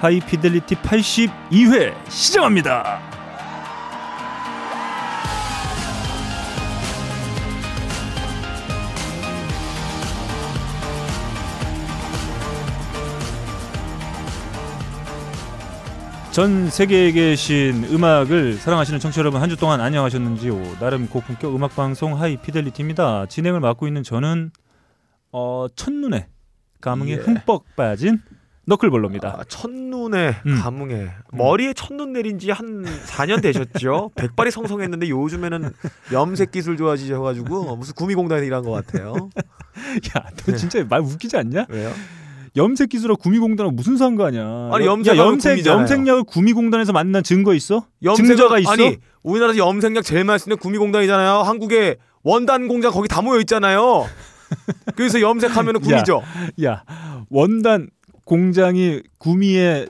하이피델리티 82회 시작합니다. 전 세계에 계신 음악을 사랑하시는 청취자 여러분 한 주 동안 안녕하셨는지요. 나름 고품격 음악 방송 하이 피델리티입니다. 진행을 맡고 있는 저는 어, 첫눈에 감흥에 예. 흠뻑 빠진 너클볼러입니다. 아, 첫눈에 음. 감흥에 머리에 첫눈 내린 지 한 4년 되셨죠? 백발이 성성했는데 요즘에는 염색 기술 좋아지셔 가지고 무슨 구미공단에 일한 것 같아요. 야, 너 진짜 말 웃기지 않냐? 왜요? 염색 기술하고 구미공단하고 무슨 상관이야? 아니, 야, 염색 구미잖아요. 염색약을 구미공단에서 만난 증거 있어? 염색은- 증거가 있어? 아니 우리나라에서 염색약 제일 많이 쓰는 구미공단이잖아요. 한국에 원단 공장 거기 다 모여 있잖아요. 그래서 염색하면 은 구미죠. 야, 원단 공장이 구미에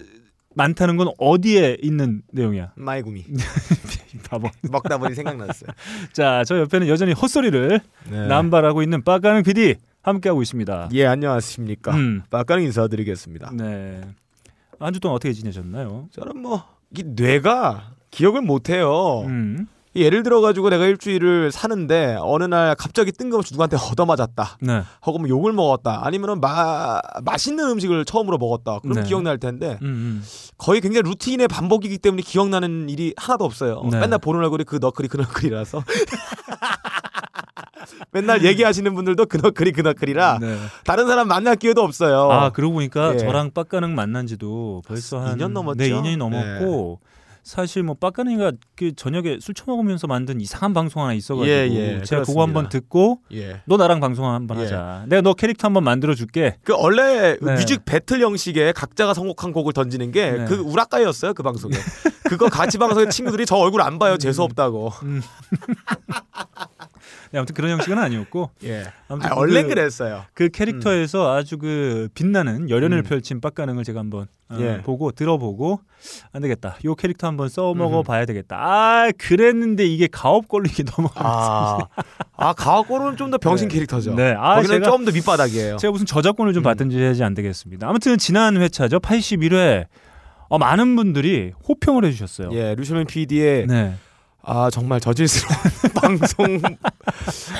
많다는 건 어디에 있는 내용이야? 마이 구미. 바보. 먹다 보니 생각났어요. 자, 저 옆에는 여전히 헛소리를 네. 남발하고 있는 빠가는 PD 함께하고 있습니다. 예 안녕하십니까. 음, 빡가는 인사드리겠습니다. 네. 한 주 동안 어떻게 지내셨나요? 저는 뭐 이 뇌가 기억을 못해요. 음, 예를 들어 가지고 내가 일주일을 사는데 어느 날 갑자기 뜬금없이 누구한테 얻어맞았다. 네. 혹은 뭐 욕을 먹었다. 아니면은 마 맛있는 음식을 처음으로 먹었다. 그럼 네. 기억날 텐데 음, 음. 거의 굉장히 루틴의 반복이기 때문에 기억나는 일이 하나도 없어요. 네. 맨날 보는 얼굴이 그 너클이 그 너클이라서 맨날 얘기하시는 분들도 그 너클이 그 너클이라 네. 다른 사람 만날 기회도 없어요. 아 그러고 보니까 예. 저랑 빡가능 만난 지도 벌써 한 2년 넘었죠? 네, 2년이 넘었고 사실 뭐 빡가능이가 그 저녁에 술 처먹으면서 만든 이상한 방송 하나 있어가지고 예, 예, 제가 그거 그렇습니다. 한번 듣고 예. 너 나랑 방송 한번 예. 하자. 내가 너 캐릭터 한번 만들어 줄게. 그 원래 네. 뮤직 배틀 형식의 각자가 선곡한 곡을 던지는 게 네. 그 우락가였어요 그 방송에. 그거 같이 방송에 친구들이 저 얼굴 안 봐요 재수 없다고. 네, 아무튼 그런 형식은 아니었고 예. 아무튼 아, 원래 그, 그랬어요. 그 캐릭터에서 아주 그 빛나는 열연을 음. 펼친 빡가능을 제가 한번 어, 예. 보고 들어보고 안 되겠다. 요 캐릭터 한번 써먹어 음. 봐야 되겠다. 아 그랬는데 이게 가업 이게 넘어가. 아, 아 가옥고는 좀더 병신 네. 캐릭터죠. 네, 아 거기는 좀 더 밑바닥이에요. 제가 무슨 저작권을 좀 음. 받든지 하지 안 되겠습니다. 아무튼 지난 회차죠. 81회 어, 많은 분들이 호평을 해주셨어요. 예, 루시맨 PD의 네. 아 정말 저질스러운 방송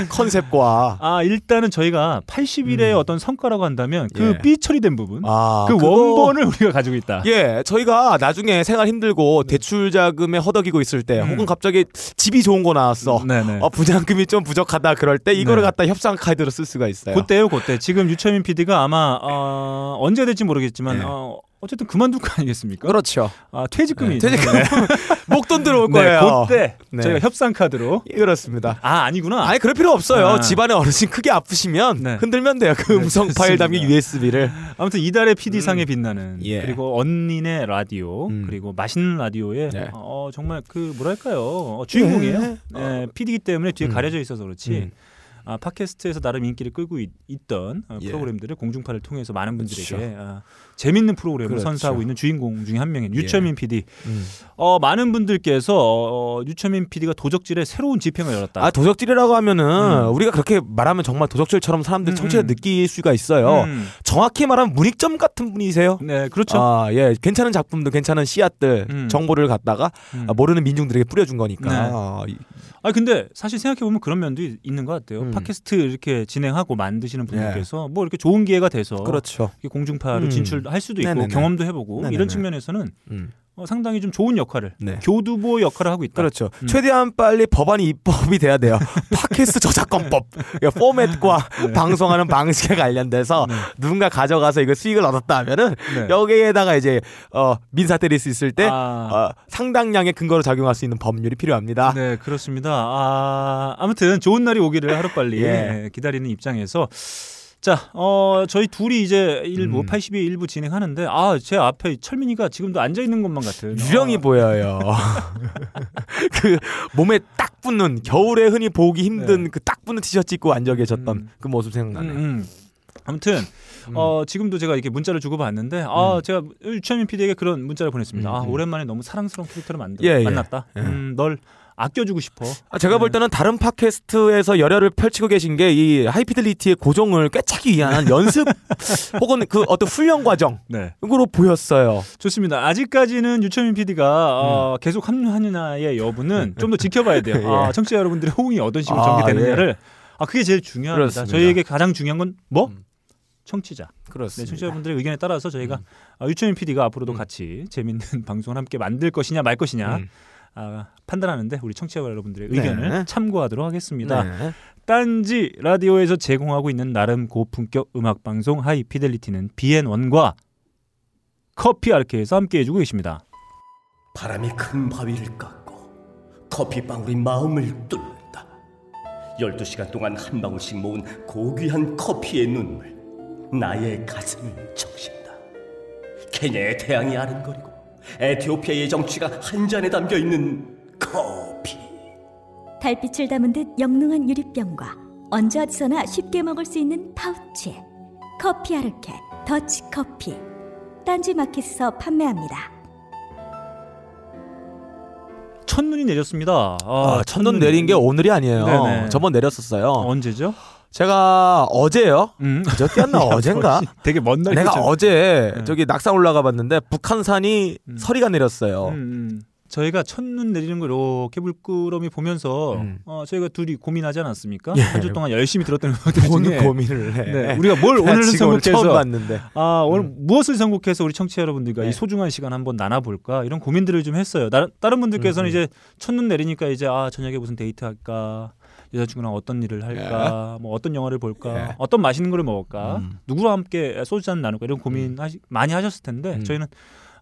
컨셉과 아 일단은 저희가 81회의 음. 어떤 성과라고 한다면 그 예. 삐 처리된 부분, 아 그 그거- 원본을 우리가 가지고 있다. 예, 저희가 나중에 생활 힘들고 대출 자금에 허덕이고 있을 때, 음. 혹은 갑자기 집이 좋은 거 나왔어. 네네. 어, 분양금이 좀 부족하다 그럴 때 이거를 네. 갖다 협상 카드로 쓸 수가 있어요. 그때요, 그때. 지금 유철민 PD가 아마 어, 언제 될지 모르겠지만 네. 어, 어쨌든 그만둘 거 아니겠습니까? 그렇죠. 아, 퇴직금이 네, 퇴직금 목돈 들어올 네, 거예요. 그때 네. 저희가 협상 카드로 예, 그렇습니다. 아 아니구나. 아니 그럴 필요 없어요. 아. 집안에 어르신 크게 아프시면 네. 흔들면 돼요. 그 네, 음성 파일. 담긴 USB를. 아무튼 이달의 PD 상에 빛나는 예. 그리고 언니네 라디오 음. 그리고 맛있는 라디오의 네. 어, 정말 그 뭐랄까요 어, 주인공이에요. 네. 네, PD이기 때문에 뒤에 음. 가려져 있어서 그렇지. 음. 아, 팟캐스트에서 나름 인기를 끌고 있, 던 예. 프로그램들을 공중파를 통해서 많은 분들에게 아, 재밌는 프로그램을 그렇죠. 선사하고 있는 주인공 중에 한 명인 예. 유철민 PD. 음. 어, 많은 분들께서 어, 유철민 PD가 도적질의 새로운 지평을 열었다. 아 도적질이라고 하면은 음. 우리가 그렇게 말하면 정말 도적질처럼 사람들이 음, 청취자 음. 느낄 수가 있어요. 음. 정확히 말하면 문익점 같은 분이세요. 네, 그렇죠. 아, 예. 괜찮은 작품들, 괜찮은 씨앗들, 음. 정보를 갖다가 음. 아, 모르는 민중들에게 뿌려준 거니까. 네. 아, 이- 아 근데 사실 생각해 보면 그런 면도 있- 있는 것 같아요. 음. 팟캐스트 이렇게 진행하고 만드시는 분들께서 뭐 이렇게 좋은 기회가 돼서 그렇죠. 공중파로 음. 진출할 수도 있고 네네네. 경험도 해보고 네네네. 이런 측면에서는 음. 어, 상당히 좀 좋은 역할을 네. 교두보 역할을 하고 있다. 그렇죠. 음. 최대한 빨리 법안이 입법이 돼야 돼요. 팟캐스트 저작권법. 포맷과 네. 방송하는 방식에 관련돼서 네. 누군가 가져가서 이거 수익을 얻었다 하면은 네. 여기에다가 이제 어, 민사 때릴 수 있을 때 아, 어, 상당량의 근거로 작용할 수 있는 법률이 필요합니다. 네 그렇습니다. 아 아무튼 좋은 날이 오기를 하루 빨리 예. 기다리는 입장에서 자, 어, 저희 둘이 이제 일부 음. 82회 일부 진행하는데 아, 제 앞에 철민이가 지금도 앉아 있는 것만 같은 유령이 어, 보여요. 그 몸에 딱 붙는 겨울에 흔히 보기 힘든 네. 그딱 붙는 티셔츠 입고 앉아 계셨던 음. 그 모습 음, 생각나네. 음. 아무튼 어, 지금도 제가 이렇게 문자를 주고 봤는데 아, 제가 유천민 PD에게 그런 문자를 보냈습니다. 음, 아, 음. 오랜만에 너무 사랑스러운 캐릭터를 만들, 예, 예. 만났다. 예. 음, 널 아껴주고 싶어. 아, 제가 볼 네. 때는 다른 팟캐스트에서 열혈을 펼치고 계신 게 이 하이피델리티의 고정을 꿰차기 위한 연습 혹은 그 어떤 훈련 과정 네. 으로 보였어요. 좋습니다. 아직까지는 유철민 PD가 어, 계속 합류하느냐의 여부는 좀 더 지켜봐야 돼요. 아, 예. 청취자 여러분들의 호응이 어떤 식으로 아, 전개되느냐를 아 그게 제일 중요합니다. 그렇습니다. 저희에게 가장 중요한 건 뭐? 음. 청취자. 네, 그렇습니다. 청취자분들의 의견에 따라서 저희가 아, 유철민 PD가 앞으로도 음. 같이 재밌는 방송을 함께 만들 것이냐 말 것이냐 음. 아, 판단하는데 우리 청취자 여러분들의 네. 의견을 참고하도록 하겠습니다. 네. 딴지 라디오에서 제공하고 있는 나름 고품격 음악 방송 하이피델리티는 BN1과 커피 아르케에서 함께 해주고 계십니다. 바람이 큰 바위를 깎고 커피방울이 마음을 뚫는다. 12시간 동안 한 방울씩 모은 고귀한 커피의 눈물 나의 가슴을 적신다. 케냐의 태양이 아른거리고 에티오피아의 정취가 한 잔에 담겨 있는 커피. 달빛을 담은 듯 영롱한 유리병과 언제 어디서나 쉽게 먹을 수 있는 파우치 커피 아르케 더치 커피 딴지 마켓에서 판매합니다. 첫눈이 내렸습니다. 아, 첫눈 내린 게 오늘이 아니에요. 네네. 저번 내렸었어요. 언제죠? 제가 어제요. 음. 그저께였나 어젠가? 되게 먼 날. 내가 어제 네. 저기 낙산 올라가 봤는데 북한산이 음. 서리가 내렸어요. 음, 음. 저희가 첫눈 내리는 걸 이렇게 물끄러미 보면서 음. 어, 저희가 둘이 고민하지 않았습니까? 예. 한주 동안 열심히 들었던 본 중에 고민을 해. 네, 우리가 뭘 오늘 처음 선곡해서 봤는데. 아 오늘 무엇을 선곡해서 우리 청취자 여러분들과 네. 이 소중한 시간 한번 나눠볼까 이런 고민들을 좀 했어요. 나, 다른 분들께서는 음, 음. 이제 첫눈 내리니까 이제 아 저녁에 무슨 데이트 할까 여자친구랑 어떤 일을 할까 뭐 어떤 영화를 볼까 예. 어떤 맛있는 거를 먹을까 음. 누구랑 함께 소주 한 나눌까 이런 고민 하시, 많이 하셨을 텐데 음. 저희는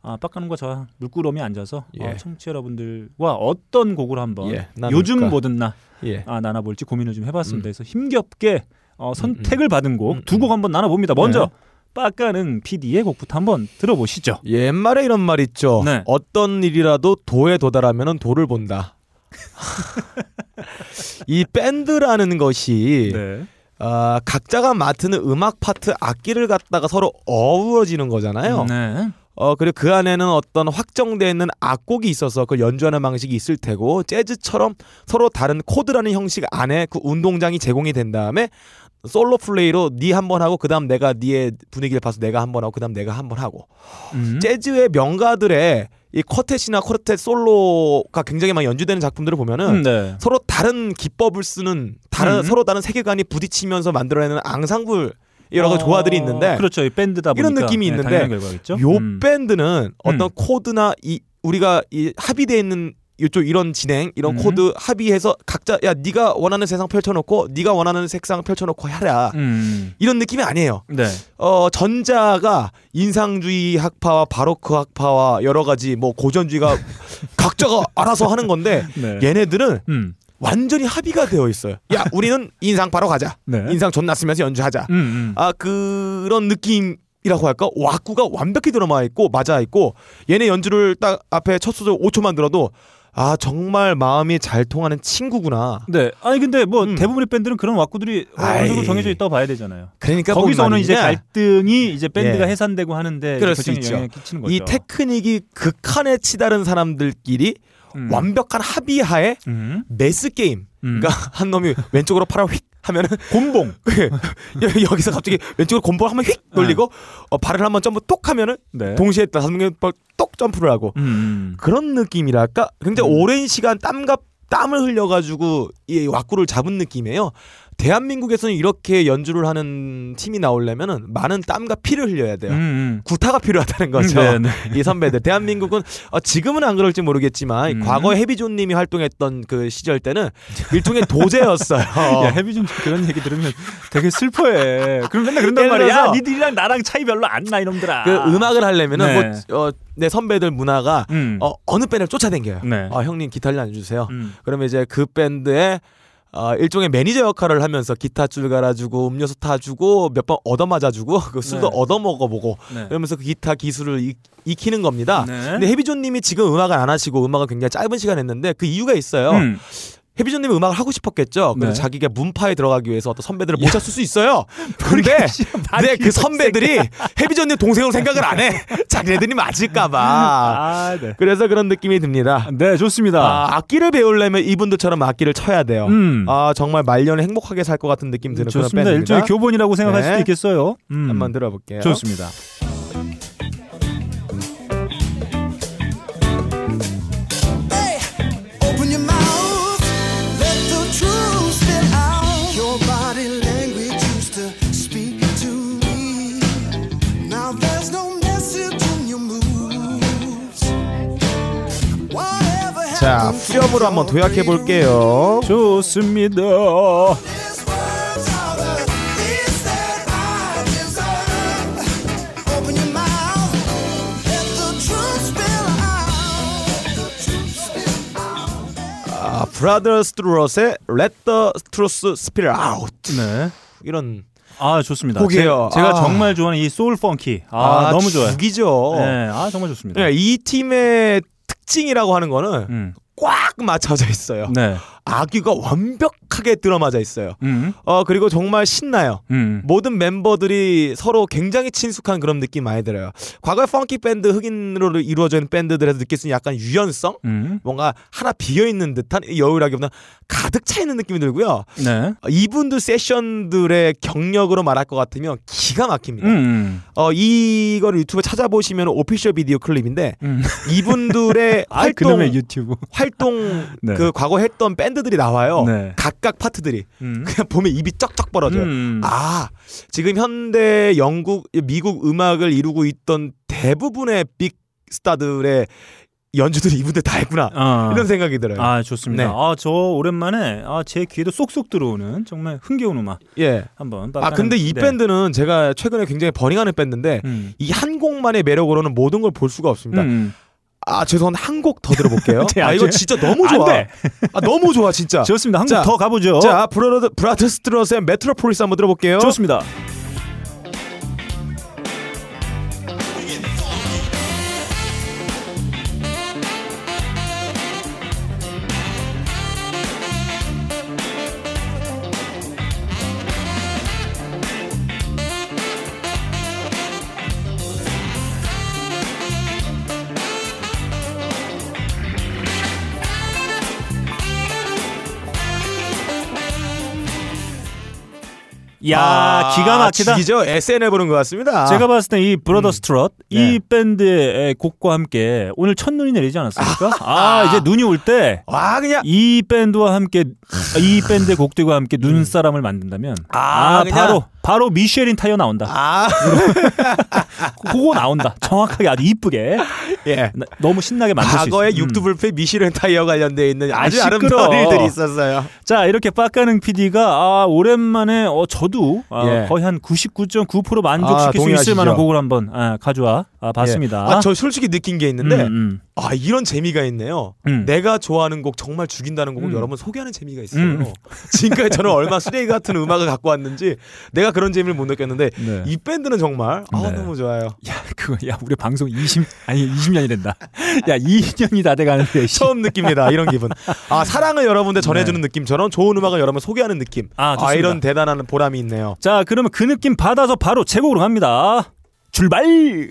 아, 빡가는과 저와 물끄러미 앉아서 예. 어, 청취자 여러분들과 어떤 곡을 한번 예? 요즘 뭐든 나 예. 아, 나눠볼지 고민을 좀 해봤습니다. 음. 그래서 힘겹게 어, 선택을 받은 곡 음, 두곡 음. 한번 나눠봅니다. 먼저 네. 빡가는 PD의 곡부터 한번 들어보시죠. 옛말에 이런 말 있죠. 네. 어떤 일이라도 도에 도달하면 도를 본다. 이 밴드라는 것이 네. 아, 각자가 맡은 음악 파트 악기를 갖다가 서로 어우러지는 거잖아요. 네. 어 그리고 그 안에는 어떤 확정되어 있는 악곡이 있어서 그걸 연주하는 방식이 있을 테고 재즈처럼 서로 다른 코드라는 형식 안에 그 운동장이 제공이 된 다음에 솔로 플레이로 니한번 하고 그다음 내가 니의 분위기를 봐서 내가 한 번 하고 그다음 내가 한 번 하고 음. 재즈의 명가들의 이 quartet이나 quartet 솔로가 굉장히 많이 연주되는 작품들을 보면은 음, 네. 서로 다른 기법을 쓰는 다른 음. 서로 다른 세계관이 부딪히면서 만들어내는 앙상블 여러 가지 어, 조화들이 있는데 그렇죠. 이 밴드다 보니까 이런 느낌이 네, 있는데. 요 음. 밴드는 어떤 코드나 이 우리가 이 합의되어 있는 이쪽 이런 진행 이런 음. 코드 합의해서 각자 야 네가 원하는 세상 펼쳐놓고 네가 원하는 색상 펼쳐놓고 해라 음. 이런 느낌이 아니에요. 네. 어 전자가 인상주의 학파와 바로크 학파와 여러 가지 뭐 고전주의가 각자가 알아서 하는 건데 네. 얘네들은 음. 완전히 합의가 되어 있어요. 야 우리는 인상 바로 가자. 네. 인상 존나 쓰면서 연주하자. 음, 음. 아 그런 느낌 이라고 할까 왁구가 완벽히 들어마 있고 맞아 있고 얘네 연주를 딱 앞에 첫 소절 5초만 들어도 아 정말 마음이 잘 통하는 친구구나 네. 아니 근데 뭐 음. 대부분의 밴드는 그런 왁구들이 어느 정도. 정해져 있다고 봐야 되잖아요. 그러니까 거기서 뭔 오는 이제. 갈등이 이제 밴드가 예. 해산되고 하는데 그럴 수 있죠. 이 테크닉이 극한에 치달은 사람들끼리 음. 완벽한 합의하에 음. 메스 게임 음. 그러니까 한 놈이 왼쪽으로 팔을 휙 하면은 곤봉. 여- 여기서 갑자기 왼쪽으로 곰볼 한번 휙 돌리고 어, 발을 한번 점프 똑 하면은 네. 동시에 다섯 명똑 점프를 하고 음. 그런 느낌이랄까? 굉장히 음. 오랜 시간 땀과 땀을 흘려가지고 이 왁구를 잡은 느낌이에요. 대한민국에서는 이렇게 연주를 하는 팀이 나오려면은 많은 땀과 피를 흘려야 돼요. 음, 음. 구타가 필요하다는 거죠. 네, 네. 이 선배들 대한민국은 어, 지금은 안 그럴지 모르겠지만 음. 과거에 해비존님이 활동했던 그 시절 때는 일종의 도제였어요. 야 해비 좀 그런 얘기 들으면 되게 슬퍼해. 그럼 맨날 그런단 말이야. 야, 니들이랑 나랑 차이 별로 안 나 이놈들아. 그 음악을 하려면은 네. 뭐 어, 내 선배들 문화가 음. 어, 어느 밴드를 쫓아다녀요. 네. 아, 형님 기타를 안 주세요. 음. 그러면 이제 그 밴드의 어, 일종의 매니저 역할을 하면서 기타 줄 갈아주고 음료수 타주고 몇 번 얻어맞아주고 그 술도 네. 얻어먹어보고 네. 그러면서 그 기타 기술을 익, 익히는 겁니다. 네. 근데 해비존님이 지금 음악을 안 하시고 음악을 굉장히 짧은 시간 했는데 그 이유가 있어요. 음. 해비전님이 음악을 하고 싶었겠죠. 그래서 네. 자기가 문파에 들어가기 위해서 어떤 선배들을 모셨을 수 있어요. 근데 말이 네, 그 선배들이 해비전님 동생으로 생각을 안 해. 자기네들이 맞을까봐. 아, 네. 그래서 그런 느낌이 듭니다. 네, 좋습니다. 아, 악기를 배우려면 이분들처럼 악기를 쳐야 돼요. 음. 아 정말 말년에 행복하게 살 것 같은 느낌 드는 좋습니다. 그런 밴드입니다. 일종의 교본이라고 생각할 네. 수도 있겠어요. 음. 한번 들어볼게요. 좋습니다. 자 후렴으로 한번 도약해 볼게요. 좋습니다. These words are the least that I deserve. Open your mouth, let the truth spill out. The truth spill out. 아 Brother Strut의 Let the Truth Spill Out 네. 이런 아, 좋습니다. 곡이에요. 제, 가 아. 정말 좋아하는 이 소울 funky. 아, 너무 좋아요. 죽이죠. 네, 아, 정말 좋습니다. 네, 이 팀의 특징이라고 하는 거는 음. 꽉 맞춰져 있어요. 네. 악기가 완벽하게 들어맞아 있어요. 음. 어 그리고 정말 신나요. 음. 모든 멤버들이 서로 굉장히 친숙한 그런 느낌 많이 들어요. 과거에 펑키 밴드 흑인으로 이루어져 있는 밴드들에서 느낄 수 있는 약간 유연성, 음. 뭔가 하나 비어 있는 듯한 여유라기보다 가득 차 있는 느낌이 들고요. 네. 이분들 세션들의 경력으로 말할 것 같으면 기가 막힙니다. 음. 어 이거를 유튜브에 찾아보시면 오피셜 비디오 클립인데 음. 이분들의 아, 활동 그놈의 유튜브. 활동 네. 그 과거 했던 밴드 들이 나와요. 네. 각각 파트들이 음. 그냥 보면 입이 쩍쩍 벌어져요. 음. 아 지금 현대 영국 미국 음악을 이루고 있던 대부분의 빅 스타들의 연주들이 이분들 다 했구나 아. 이런 생각이 들어요. 아 좋습니다. 네. 아저 오랜만에 아 제 귀에도 쏙쏙 들어오는 정말 흥겨운 음악 예. 한번. 아 근데 이 네. 밴드는 제가 최근에 굉장히 버닝하는 밴드인데 음. 이한 곡만의 매력으로는 모든 걸 볼 수가 없습니다. 음. 아 죄송한데 한 곡 더 들어볼게요. 네, 아 이거 진짜 너무 안 좋아. 돼. 아 너무 좋아 진짜. 좋습니다. 한 자, 곡더 가보죠. 자 Brother Brother Strut의 Metropolis 한번 들어볼게요. 좋습니다. 야 아, 기가 막히다. 죽이죠. SNL 보는 것 같습니다. 제가 봤을 때 이 Brother Strut 이 네. 밴드의 곡과 함께 오늘 첫 눈이 내리지 않았습니까? 아 이제 눈이 올 때 와 그냥 이 밴드와 함께 이 밴드의 곡들과 함께 눈사람을 만든다면 아, 아, 바로 바로 미쉐린 타이어 나온다. 아 그거 나온다. 정확하게 아주 이쁘게 예. 나- 너무 신나게 만들 수 있어. 과거에 육두불패 미쉐린 타이어 관련돼 있는 아, 아주 시끄러워. 아름다운 일들이 있었어요. 자 이렇게 빡가는 PD가 아, 오랜만에 어, 저도 아, 예. 거의 한 99.9% 아, 만족시킬 수 동의하시죠? 있을 만한 곡을 한번 아, 가져와 아, 봤습니다. 예. 아, 저 솔직히 느낀 게 있는데 음, 음. 아 이런 재미가 있네요. 음. 내가 좋아하는 곡 정말 죽인다는 곡을 음. 여러분 소개하는 재미가 있어요. 음. 지금까지 저는 얼마 쓰레기 같은 음악을 갖고 왔는지 내가 그런 재미를 못 느꼈는데 네. 이 밴드는 정말 아 네. 너무 좋아요. 야 그거 야 우리 방송 20 아니 20년이 된다. 야 2년이 다 돼가는데. 씨. 처음 느낍니다 이런 기분. 아 사랑을 여러분들 전해주는 느낌처럼 좋은 음악을 여러분 소개하는 느낌. 네. 아, 좋습니다. 이런 대단한 보람이 있네요. 자 그러면 그 느낌 받아서 바로 제곡으로 갑니다. 출발.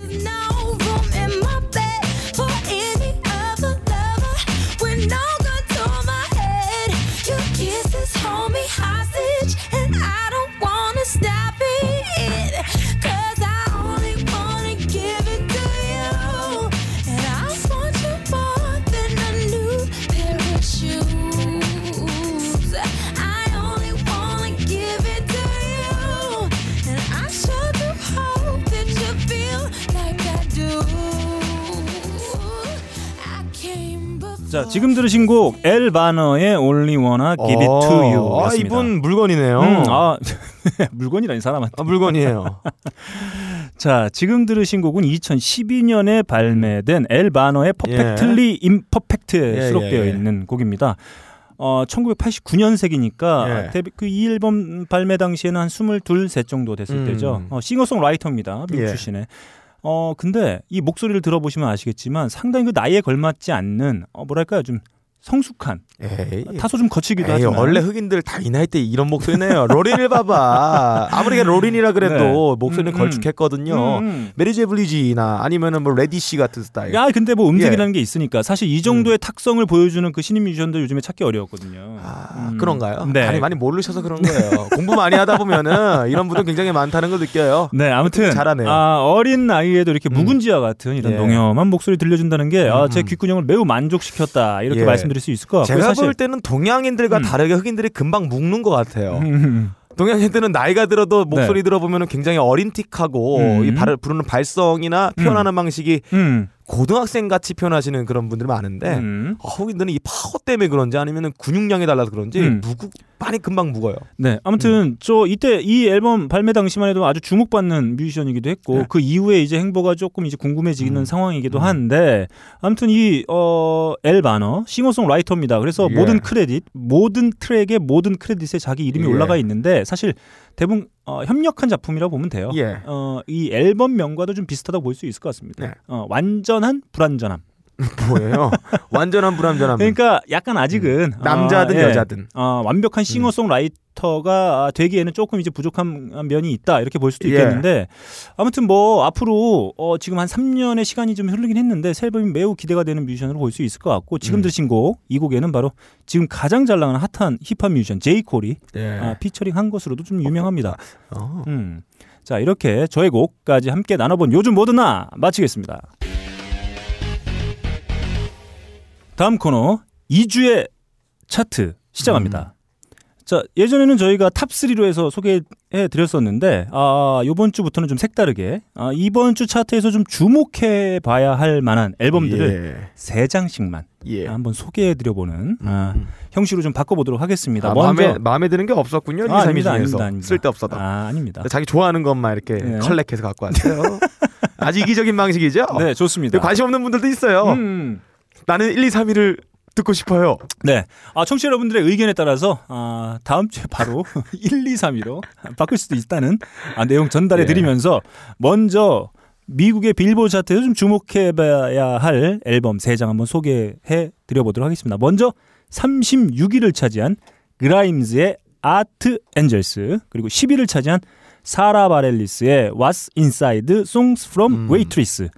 자 지금 들으신 곡 엘 바너의 Only Wanna Give It To 어, You. 아 이분 물건이네요. 음, 아 물건이라니 사람한테. 아, 물건이에요. 자 지금 들으신 곡은 2012년에 발매된 엘 바너의 Perfectly Imperfect에 예, 수록되어 예, 예. 있는 곡입니다. 어 1989년생이니까 예. 데뷔 그 이 앨범 발매 당시에는 한 22, 셋 정도 됐을 음. 때죠. 어, 싱어송라이터입니다. 미국 예. 출신의. 어 근데 이 목소리를 들어보시면 아시겠지만 상당히 그 나이에 걸맞지 않는 어 뭐랄까요? 좀 성숙한 에이. 타소 좀 거치기도 에이, 하지만 원래 흑인들 다 이 나이 때 이런 목소리네요. 로린을 봐봐. 아무리 로린이라 그래도 네. 목소리는 음, 음. 걸쭉했거든요. 음. Mary J. Blige나 아니면은 뭐 Ledisi 같은 스타일. 야, 근데 뭐 음색이라는 예. 게 있으니까 사실 이 정도의 탁성을 보여주는 그 신인 뮤지션들 요즘에 찾기 어려웠거든요. 아, 음. 그런가요? 네. 아니 많이 모르셔서 그런 거예요. 공부 많이 하다 보면은 이런 분들 굉장히 많다는 걸 느껴요. 네, 아무튼 잘하네요. 아, 어린 나이에도 이렇게 묵은지와 같은 이런 예. 농염한 목소리 들려준다는 게 아, 제 음. 귓구녕을 매우 만족시켰다 이렇게 예. 말씀드릴 수 있을 것 같고요. 제가 사실 볼 때는 동양인들과 음. 다르게 흑인들이 금방 묵는 것 같아요. 음, 동양인들은 나이가 들어도 목소리 들어보면 굉장히 어린틱하고 음. 이 발을 부르는 발성이나 표현하는 방식이 음, 고등학생 같이 표현하시는 그런 분들이 많은데 음. 아, 흑인들은 이 파워 때문에 그런지 아니면 근육량이 달라서 그런지 음. 무구 많이 금방 묵어요. 네, 아무튼 저 이때 이 앨범 발매 당시만 해도 아주 주목받는 뮤지션이기도 했고 네. 그 이후에 이제 행보가 조금 이제 궁금해지는 음. 상황이기도 음. 한데 아무튼 이어엘 바너 싱어송라이터입니다. 그래서 예. 모든 크레딧, 모든 트랙의 모든 크레딧에 자기 이름이 예. 올라가 있는데 사실 대부분 어, 협력한 작품이라고 보면 돼요. 예. 어, 이 앨범명과도 좀 비슷하다고 볼 수 있을 것 같습니다. 네. 어, 완전한 불완전함. 뭐예요? 완전한 불완전함. 그러니까 약간 아직은 남자든 어, 예. 여자든. 어, 완벽한 싱어송라이터가 되기에는 조금 이제 부족한 면이 있다 이렇게 볼 수도 예. 있겠는데 아무튼 뭐 앞으로 어, 지금 한 3년의 시간이 좀 흐르긴 했는데 새 앨범이 매우 기대가 되는 뮤지션으로 볼 수 있을 것 같고 지금 음. 들으신 곡 이 곡에는 바로 지금 가장 잘 나가는 핫한 힙합 뮤지션 제이 콜이 예. 아, 피처링 한 것으로도 좀 유명합니다. 어. 음. 자 이렇게 저의 곡까지 함께 나눠본 요즘 뭐드나 마치겠습니다. 다음 코너 이 주의 차트 시작합니다. 자 예전에는 저희가 top 3로 해서 소개해 드렸었는데 아 이번 주부터는 좀 색다르게 아, 이번 주 차트에서 좀 주목해 봐야 할 만한 앨범들을 세 장씩만 예. 예. 한번 소개해 드려보는 아, 음. 형식으로 좀 바꿔보도록 하겠습니다. 아, 먼저 마음에 마음에 드는 게 없었군요. 아, 2, 3위 아닙니다, 아닙니다, 아닙니다. 쓸데없어다. 아 아닙니다. 자기 좋아하는 것만 이렇게 네. collect해서 갖고 왔어요. 아주 이기적인 방식이죠. 네 좋습니다. 관심 없는 분들도 있어요. 음. 나는 1, 2, 3위를 듣고 싶어요. 네. 아, 청취자 여러분들의 의견에 따라서 아, 다음 주에 바로 1, 2, 3위로 바꿀 수도 있다는 아, 내용 전달해 예. 드리면서 먼저 미국의 빌보드 차트에서 좀 주목해 봐야 할 앨범 3장 한번 소개해 드려보도록 하겠습니다. 먼저 36위를 차지한 그라임즈의 아트 엔젤스 그리고 10위를 차지한 사라 바렐리스의 What's Inside Songs from 음. Waitress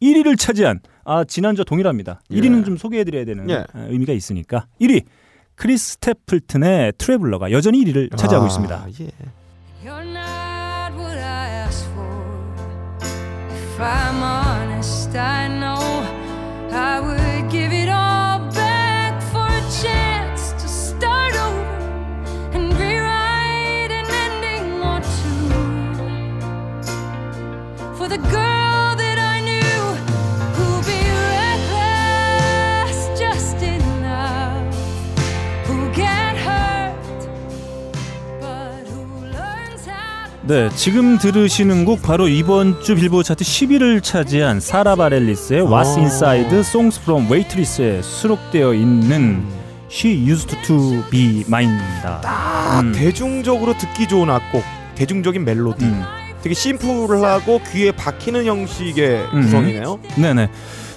1위를 차지한 아 지난주와 동일합니다. 예. 1위는 좀 소개해드려야 되는 예. 아, 의미가 있으니까 1위 크리스 스테플튼의 Traveller가 여전히 1위를 차지하고 아, 있습니다. 예. You're not 네, 지금 들으시는 곡 바로 이번 주 빌보드 차트 10위를 차지한 사라 바렐리스의 What's 어. Inside Songs from Waitress에 수록되어 있는 She Used to Be Mine입니다. 딱 음. 대중적으로 듣기 좋은 악곡, 대중적인 멜로디. 음. 되게 심플하고 귀에 박히는 형식의 음. 구성이네요. 네네.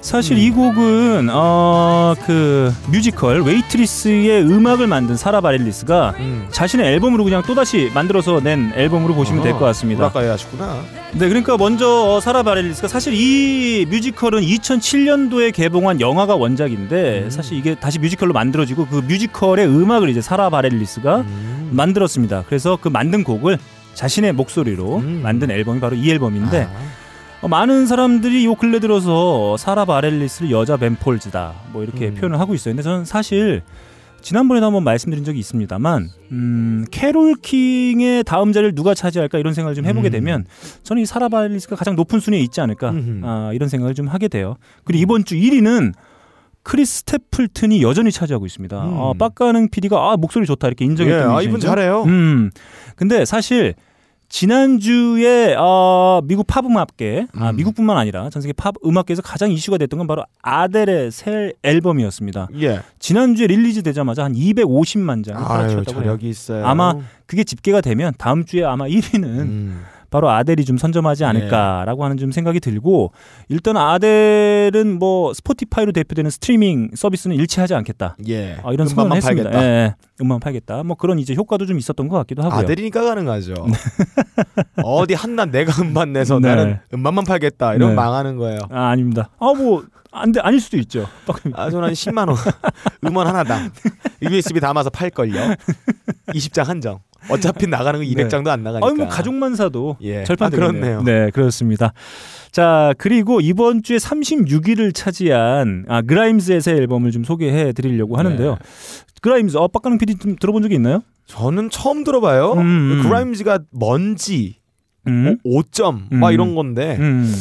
사실 음. 이 곡은 어, 그 뮤지컬 Waitress의 음악을 만든 사라 바렐리스가 음. 자신의 앨범으로 그냥 또다시 만들어서 낸 앨범으로 보시면 될것 같습니다. 오락가락 하시구나. 네, 그러니까 먼저 어, 사라 바렐리스가 사실 이 뮤지컬은 2007년도에 개봉한 영화가 원작인데 음. 사실 이게 다시 뮤지컬로 만들어지고 그 뮤지컬의 음악을 이제 사라 바렐리스가 음. 만들었습니다. 그래서 그 만든 곡을 자신의 목소리로 음. 만든 앨범이 바로 이 앨범인데 아. 어, 많은 사람들이 요 근래 들어서 사라 바렐리스를 여자 벤폴즈다 뭐 이렇게 음. 표현을 하고 있어요. 근데 저는 사실 지난번에도 한번 말씀드린 적이 있습니다만 음, 캐롤 킹의 다음 자리를 누가 차지할까 이런 생각을 좀 해보게 음. 되면 저는 이 사라 바렐리스가 가장 높은 순위에 있지 않을까 음흠. 아, 이런 생각을 좀 하게 돼요. 그리고 이번 주 1위는 크리스 스테플튼이 여전히 차지하고 있습니다. 음. 어, 빡가는 PD가 아, 목소리 좋다 이렇게 예, 인정했던 아, 이분. 잘해요. 음. 근데 사실 지난주에 어, 미국 팝 음악계, 아, 음. 미국뿐만 아니라 전 세계 팝 음악계에서 가장 이슈가 됐던 건 바로 아델의 새 앨범이었습니다. 예. 지난주에 release 되자마자 한 250만 장을 아유, 팔아치웠다고 해요. 저력이 있어요. 아마 그게 집계가 되면 다음 주에 아마 1위는 음. 바로 아델이 좀 선점하지 않을까라고 하는 좀 생각이 들고 일단 아델은 뭐 스포티파이로 대표되는 스트리밍 서비스는 일치하지 않겠다. 예. 아, 이런 음반만 선언을 했습니다. 팔겠다. 예, 예. 음반 팔겠다. 뭐 그런 이제 효과도 좀 있었던 것 같기도 하고요. 아들이니까 가능하죠. 어디 한낱 내가 음반 내서 네. 나는 음반만 팔겠다 이러면 네. 망하는 거예요. 아, 아닙니다. 아, 뭐, 안 돼, 아닐 수도 있죠. 아, 저는 한 10만 원 음원 하나당 USB 담아서 팔 걸요. 20장 한정. 어차피 나가는 거 200장도 안 나가니까. 아유, 뭐, 가족만 사도 예. 절판 아. 그렇네요. 네, 그렇습니다. 자, 그리고 이번 주에 36위를 차지한 아, 그라임즈의 새 앨범을 좀 소개해 드리려고 하는데요. 네. 그라임즈, 어, 빡가능 PD 좀 들어본 적이 있나요? 저는 처음 들어봐요. 음, 음. 그라임즈가 먼지, 음. 5점 음. 막 이런 건데 음.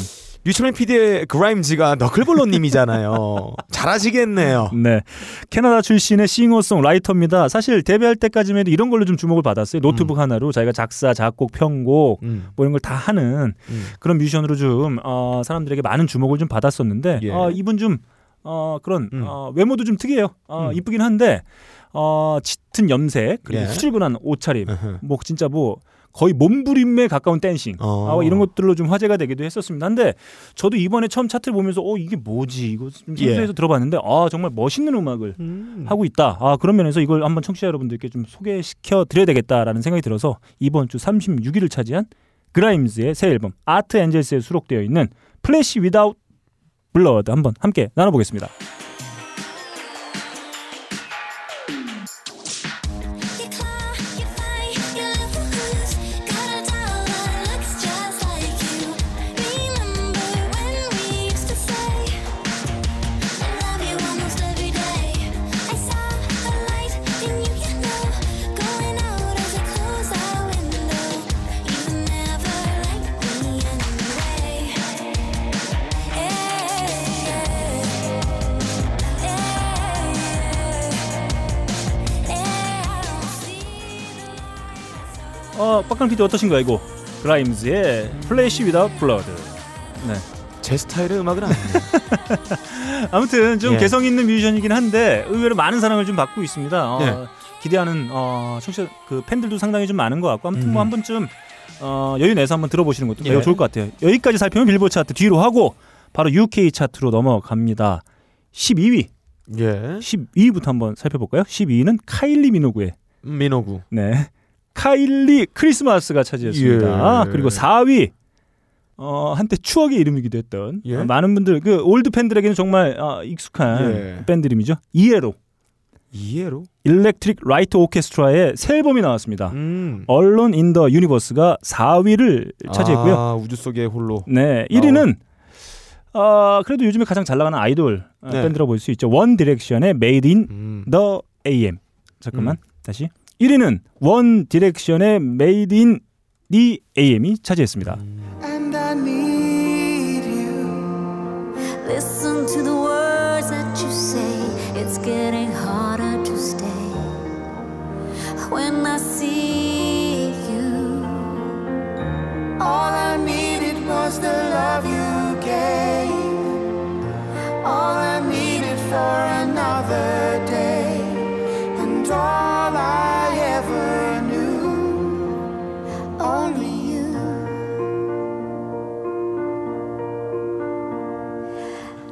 유철민 PD의 그라임즈가 너클볼로님이잖아요. 잘하시겠네요. 네. 캐나다 출신의 싱어송 라이터입니다. 사실 데뷔할 때까지만 해도 이런 걸로 좀 주목을 받았어요. 노트북 하나로 자기가 작사, 작곡, 편곡 음. 뭐 이런 걸 다 하는 음. 그런 뮤지션으로 좀 어, 사람들에게 많은 주목을 좀 받았었는데 예. 어, 이분 좀 어, 그런 음. 어, 외모도 좀 특이해요. 어, 음. 이쁘긴 한데 어, 짙은 염색 그리고 예. 후줄근한 옷차림. 뭐 진짜 뭐 거의 몸부림에 가까운 dancing 어. 아, 뭐 이런 것들로 좀 화제가 되기도 했었습니다. 근데 저도 이번에 처음 차트를 보면서 어 이게 뭐지 이거 좀 예. 생소해서 들어봤는데 아 정말 멋있는 음악을 음. 하고 있다. 아 그런 면에서 이걸 한번 청취자 여러분들께 좀 소개시켜 드려야 되겠다라는 생각이 들어서 이번 주 36위를 차지한 그라임즈의 새 앨범 Art Angels에 수록되어 있는 Flesh without Blood 한번 함께 나눠보겠습니다. 어 빡강 PD 어떠신가요 이거? 그라임즈의 Flesh without Blood. 네. 제 스타일의 음악은 아니에요. 아무튼 좀 예. 개성 있는 뮤지션이긴 한데 의외로 많은 사랑을 좀 받고 있습니다. 어, 예. 기대하는 어, 청취자 그 팬들도 상당히 좀 많은 것 같고 아무튼 뭐 음. 한 번쯤 어, 여유 내서 한번 들어보시는 것도 예. 매우 좋을 것 같아요. 여기까지 살피면 빌보드 차트 뒤로 하고 바로 UK 차트로 넘어갑니다. 12위, 예. 12위부터 한번 살펴볼까요? 12위는 카일리 미노그의 미노그. 네. Kylie Christmas가 차지했습니다. 예. 그리고 4위 어, 한때 추억의 이름이기도 했던 예? 어, 많은 분들 그 올드 팬들에게는 정말 어, 익숙한 예. 밴드 이름이죠. ELO ELO? Electric Light Orchestra의 새 앨범이 나왔습니다. 음. Alone in the Universe가 4위를 차지했고요. 아, 우주 속의 홀로. 네, 1위는 어, 그래도 요즘에 가장 잘 나가는 아이돌 어, 네. 밴드라고 볼 수 있죠. 원 디렉션의 Made in 음. the AM. 잠깐만 음. 다시 1위는 원 디렉션의 Made in the AM이 차지했습니다. And I need you. Listen to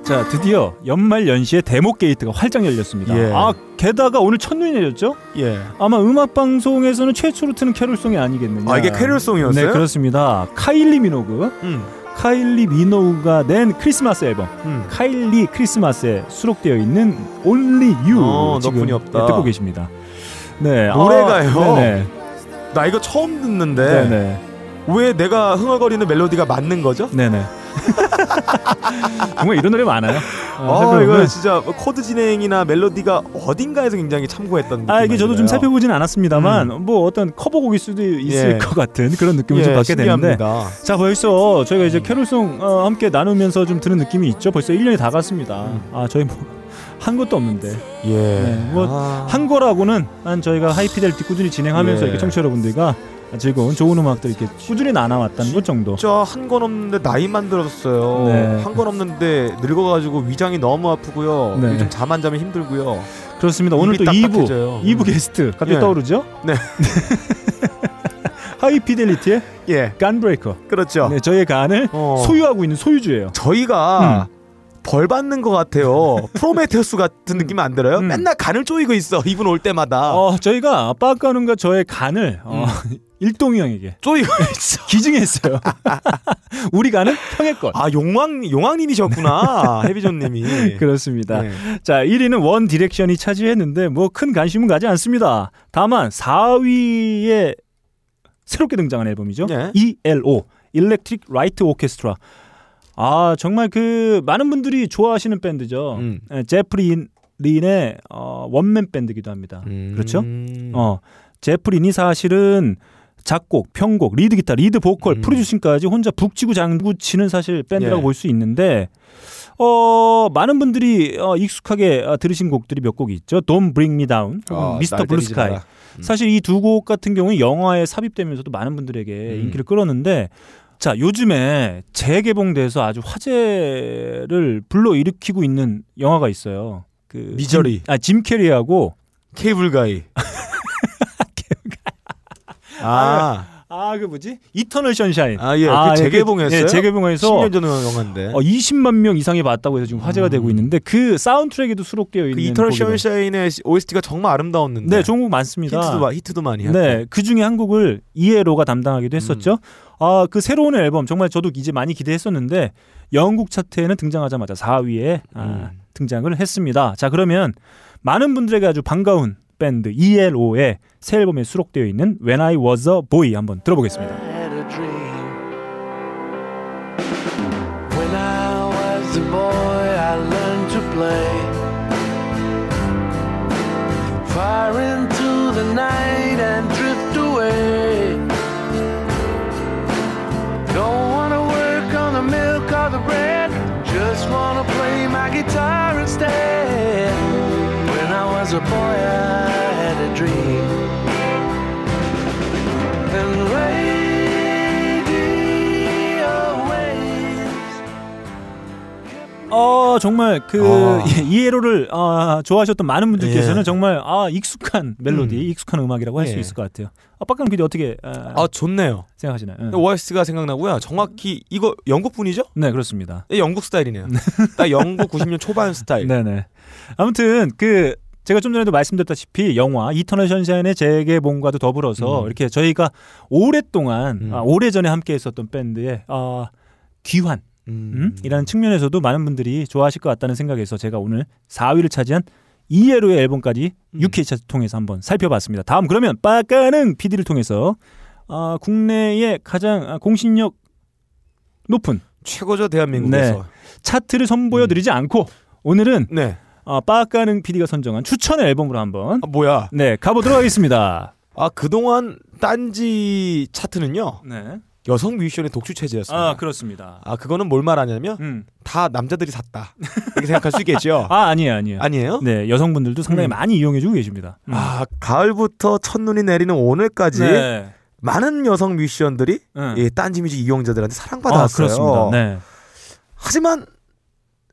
자, 드디어 연말 연시에 데모 게이트가 활짝 열렸습니다. 예. 아, 게다가 오늘 첫눈이 내렸죠? 예. 아마 음악 방송에서는 최초로 트는 캐롤송이 아니겠느냐. 아, 이게 캐롤송이었어요? 네, 그렇습니다. 카일리 미노그. 음. 카일리 미노그가 낸 크리스마스 앨범 음. Kylie Christmas에 수록되어 있는 Only You 어, 지금 없다. 듣고 계십니다. 네, 노래가요? 아, 나 이거 처음 듣는데 네네, 왜 내가 흥얼거리는 멜로디가 맞는 거죠? 네네. 정말 이런 노래 많아요. 어, 아. 이거 진짜 코드 진행이나 멜로디가 어딘가에서 굉장히 참고했던 아 이게 저도 좀 들어요. 살펴보진 않았습니다만 뭐 어떤 커버곡일 수도 있을 예. 것 같은 그런 느낌을 예, 좀 받게 되는데 신기합니다. 자 벌써 저희가 이제 캐롤송 어, 함께 나누면서 좀 들은 느낌이 있죠 벌써 1년이 다 갔습니다 음. 아 저희 뭐 한 것도 없는데 예. 네, 뭐 아. 한 거라고는 한 저희가 하이피델리티 꾸준히 진행하면서 예. 이렇게 청취자 여러분들과 즐거운 좋은 음악들 이렇게 꾸준히 나눠왔다는 것 정도. 진짜 한 건 없는데 나이만 들었어요. 네. 한건 없는데 늙어가지고 위장이 너무 아프고요. 네. 요즘 잠 안 자면 힘들고요. 그렇습니다. 오늘 또 2부 딱딱해져요. 2부 게스트 갑자기 예. 떠오르죠? 네. 하이피델리티의 예, 간브레이커. 그렇죠. 네, 저희의 간을 어. 소유하고 있는 소유주예요. 저희가 벌 받는 것 같아요. 프로메테우스 같은 느낌 안 들어요? 음. 맨날 간을 쪼이고 있어. 이분 올 때마다 어, 저희가 빠까눈과 저의 간을 어, 일동이 형에게 쪼이고 있어. 기증했어요. 우리 간은 형의 것. 아 용왕 용왕님이셨구나 해비존님이. 그렇습니다. 네. 자, 1위는 원 디렉션이 차지했는데 뭐 큰 관심은 가지 않습니다. 다만 4위에 새롭게 등장한 앨범이죠. 네. ELO Electric Light Orchestra. 아 정말 그 많은 분들이 좋아하시는 밴드죠. 음. 예, 제프리 린의 어, 원맨 밴드기도 합니다. 그렇죠? 음. 어 제프 린이 사실은 작곡, 편곡, 리드 기타, 리드 보컬, 음. 프로듀싱까지 혼자 북치고 장구치는 사실 밴드라고 예. 볼수 있는데 어 많은 분들이 어, 익숙하게 어, 들으신 곡들이 몇 곡이 있죠. Don't Bring Me Down, 아, 미스터 날 Blue 때리지 Sky. 마라. 음. 사실 이 두 곡 같은 경우는 영화에 삽입되면서도 많은 분들에게 음. 인기를 끌었는데 자 요즘에 재개봉돼서 아주 화제를 불러일으키고 있는 영화가 있어요. 그 미저리. 짐, 아, 짐 캐리하고 케이블 가이. 아, 아 그 뭐지 이터널 선샤인 아, 예. 그 재개봉했어요? 예, 재개봉해서 10년 전 영화인데. 어, 20만 명 이상이 봤다고 해서 지금 화제가 음. 되고 있는데 그 사운드트랙에도 수록되어 있는 그 이터널. 션샤인의 OST가 정말 아름다웠는데. 네 좋은 곡 많습니다 히트도, 마- 히트도 많이 했고. 네, 그 중에 한 곡을 ELO가 담당하기도 했었죠. 음. 아, 그 새로운 앨범 정말 저도 이제 많이 기대했었는데 영국 차트에는 등장하자마자 4위에 아, 음. 등장을 했습니다. 자, 그러면 많은 분들에게 아주 반가운 밴드 ELO의 새 앨범에 수록되어 있는 When I Was a Boy 한번 들어보겠습니다. had guitar instead. When I was a boy, I 어, 정말 그 아. ELO를 아, 좋아하셨던 많은 분들께서는 예. 정말 아, 익숙한 멜로디, 음. 익숙한 음악이라고 할수 예. 있을 것 같아요. 아, 빡가는 PD 어떻게 아, 아, 좋네요. 생각하시나요? 응. OST가 생각나고요. 정확히 이거 영국 분이죠? 네, 그렇습니다. 네, 영국 스타일이네요. 딱 영국 90년 초반 스타일. 네네. 아무튼 그 제가 좀 전에도 말씀드렸다시피 영화 이터널 션샤인의 재개봉과도 더불어서 음. 이렇게 저희가 오랫동안 음. 아, 오래전에 함께 했었던 밴드의 아, 귀환 음? 이라는 측면에서도 많은 분들이 좋아하실 것 같다는 생각에서 제가 오늘 4위를 차지한 이에로의 앨범까지 음. UK 차트 통해서 한번 살펴봤습니다. 다음 그러면 빠까능 PD를 통해서 아, 국내의 가장 아, 공신력 높은 최고죠 대한민국에서. 차트를 선보여드리지 않고 오늘은 네. 아, 빠까능 PD가 선정한 추천의 앨범으로 한번 아, 뭐야? 네 가보도록 하겠습니다. 아 그동안 딴지 차트는요 네. 여성 뮤지션의 독주 체제였습니다. 아 그렇습니다. 아 그거는 뭘 말하냐면 음. 다 남자들이 샀다 이렇게 생각할 수 있겠죠. 아 아니에요 아니에요. 아니에요? 네 여성분들도 상당히 음. 많이 이용해주고 계십니다. 음. 아 가을부터 첫눈이 내리는 오늘까지 네. 많은 여성 뮤지션들이 응. 이 딴지 뮤직 이용자들한테 아, 사랑받았어요. 그렇습니다. 네. 하지만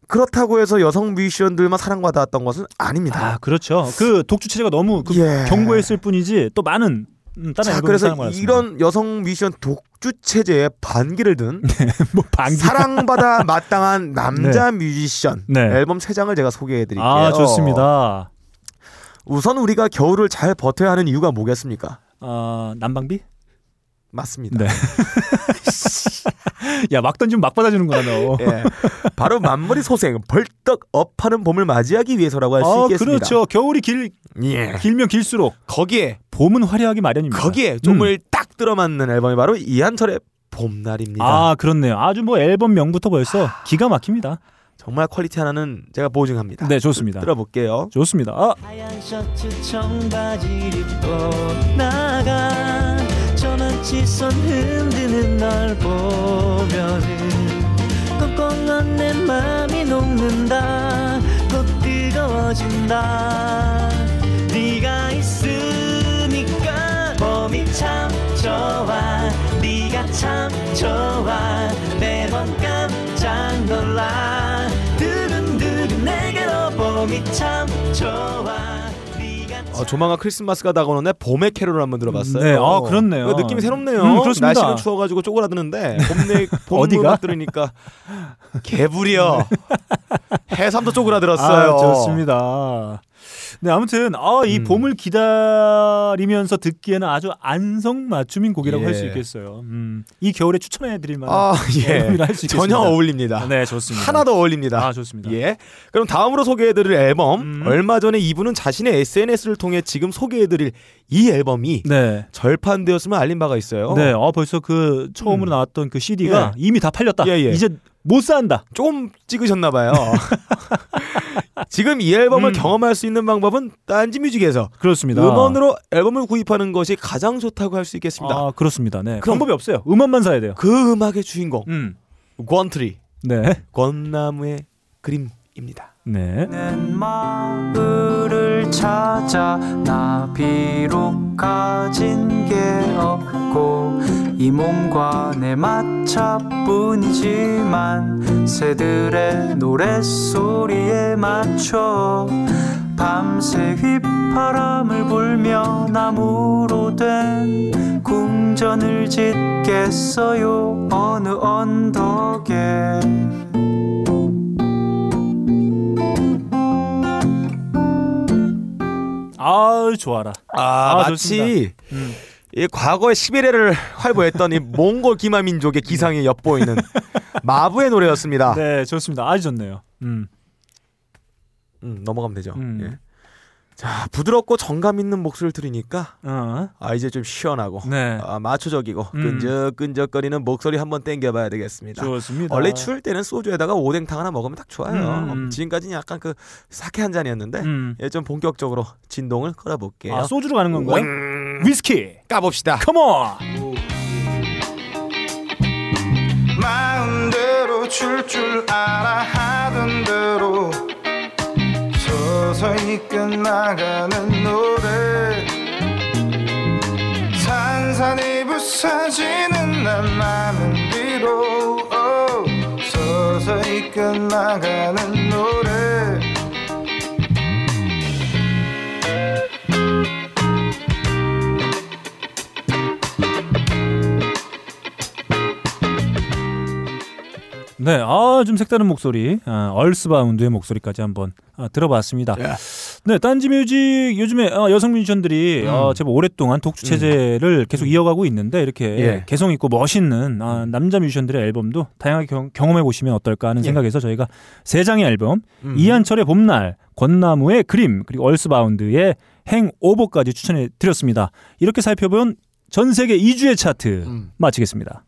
그렇다고 해서 여성 뮤지션들만 사랑받았던 것은 아닙니다. 아 그렇죠. 그 독주 체제가 너무 그 예. 견고했을 뿐이지 또 많은 음, 자, 그래서. 이런 여성 뮤지션 독주 체제에 반기를 든 뭐 방귀 사랑받아 마땅한 남자 뮤지션 네. 앨범 세 장을 제가 소개해 드릴게요. 아 좋습니다. 우선 우리가 겨울을 잘 버텨야 하는 이유가 뭐겠습니까? 아 난방비? 맞습니다. 네. 야 막 던지면 막 받아주는 거야 너. 예. 바로 만머리 소생 벌떡 업하는 봄을 맞이하기 위해서라고 할수 아 있겠습니다. 그렇죠. 겨울이 길 예. 길면 길수록 거기에 봄은 화려하기 마련입니다. 거기에 좀을 딱 들어맞는 앨범이 바로 이한철의 봄날입니다. 아 그렇네요. 아주 뭐 앨범 명부터 벌써 기가 막힙니다. 정말 퀄리티 하나는 제가 보증합니다. 네 좋습니다. 들어볼게요. 좋습니다. 아, 하얀 셔츠 청바 지 입고 나가 저는 시선 흔드는 널 보면은 꽁꽁한 내 맘이 녹는다. 곧 뜨거워진다. 네가 있으니까 봄이 참 좋아. 네가 참 좋아. 매번 깜짝 놀라. 두근두근 내게로 봄이 참 좋아 어, 조만간 크리스마스가 다가오는데 봄의 캐롤을 한번 들어봤어요. 네, 아, 그렇네요. 어, 느낌이 새롭네요. 음, 그렇습니다. 날씨가 추워가지고 쪼그라드는데 봄내 봄 어디가? 음악 들으니까 개불이요. 해삼도 쪼그라들었어요. 아, 좋습니다. 네, 아무튼 아, 이 음. 봄을 기다리면서 듣기에는 아주 안성맞춤인 곡이라고 예. 할수 있겠어요. 음, 이 겨울에 추천해 드릴 만한 아, 예. 앨범이라 할수 있겠습니다. 전혀 어울립니다. 네, 좋습니다. 하나 더 어울립니다. 아, 좋습니다. 예. 그럼 다음으로 소개해 드릴 앨범. 음. 얼마 전에 이분은 자신의 SNS를 통해 지금 소개해 드릴 이 앨범이 네. 절판되었음을 알린 바가 있어요. 네, 어, 벌써 그 처음으로 음. 나왔던 그 CD가 예. 이미 다 팔렸다. 예, 예. 이제 못 산다. 조금 찍으셨나 봐요. 지금 이 앨범을 음. 경험할 수 있는 방법은 딴지 뮤직에서 그렇습니다. 음원으로 앨범을 구입하는 것이 가장 좋다고 할 수 있겠습니다. 아, 그렇습니다. 네. 그럼- 방법이 없어요. 음원만 사야 돼요. 그 음악의 주인공 음. 권트리 네. 권나무의 그림입니다. 네. 내 마을을 찾아 나 비록 가진 게 없고 이 몸과 내 마차뿐이지만 새들의 노랫소리에 맞춰 밤새 휘바람을 불며 나무로 된 궁전을 짓겠어요 어느 언덕에 아, 좋아라. 아, 아, 마치. 음. 이 과거의 시베리아를 활보했던 이 몽골 기마 민족의 기상이 엿보이는 마부의 노래였습니다. 네, 좋습니다. 아주 좋네요. 음. 음, 넘어가면 되죠. 음. 예. 자, 부드럽고 정감 있는 목소리를 들으니까 어. 아 이제 좀 시원하고 네. 아, 마초적이고 음. 끈적끈적거리는 목소리 한번 땡겨봐야 되겠습니다. 좋습니다. 원래 추울 때는 소주에다가 오뎅탕 하나 먹으면 딱 좋아요. 음. 지금까지는 약간 그 사케 한 잔이었는데 음. 예, 좀 본격적으로 진동을 걸어볼게요. 아, 소주로 가는 건가요? 윙. 위스키. 까봅시다. 컴온. 마음대로 출줄 알아 하던 대로 서서히 끝나가는 노래. 산산이 부서지는 난 많은 뒤로 오, 서서히 끝나가는 노래 네, 아, 좀 색다른 목소리, 아, 얼스바운드의 목소리까지 한번 아, 들어봤습니다. 야. 네, 딴지 뮤직 요즘에 아, 여성 뮤지션들이 음. 어, 제법 오랫동안 독주 체제를 계속 이어가고 있는데 이렇게 예. 개성 있고 멋있는 아, 남자 뮤지션들의 앨범도 다양하게 경, 경험해 보시면 어떨까 하는 예. 생각에서 저희가 세 장의 앨범, 음. 이한철의 봄날, 권나무의 그림, 그리고 얼스바운드의 Hangover까지 추천해 드렸습니다. 이렇게 살펴본 전 세계 2주의 차트 음. 마치겠습니다.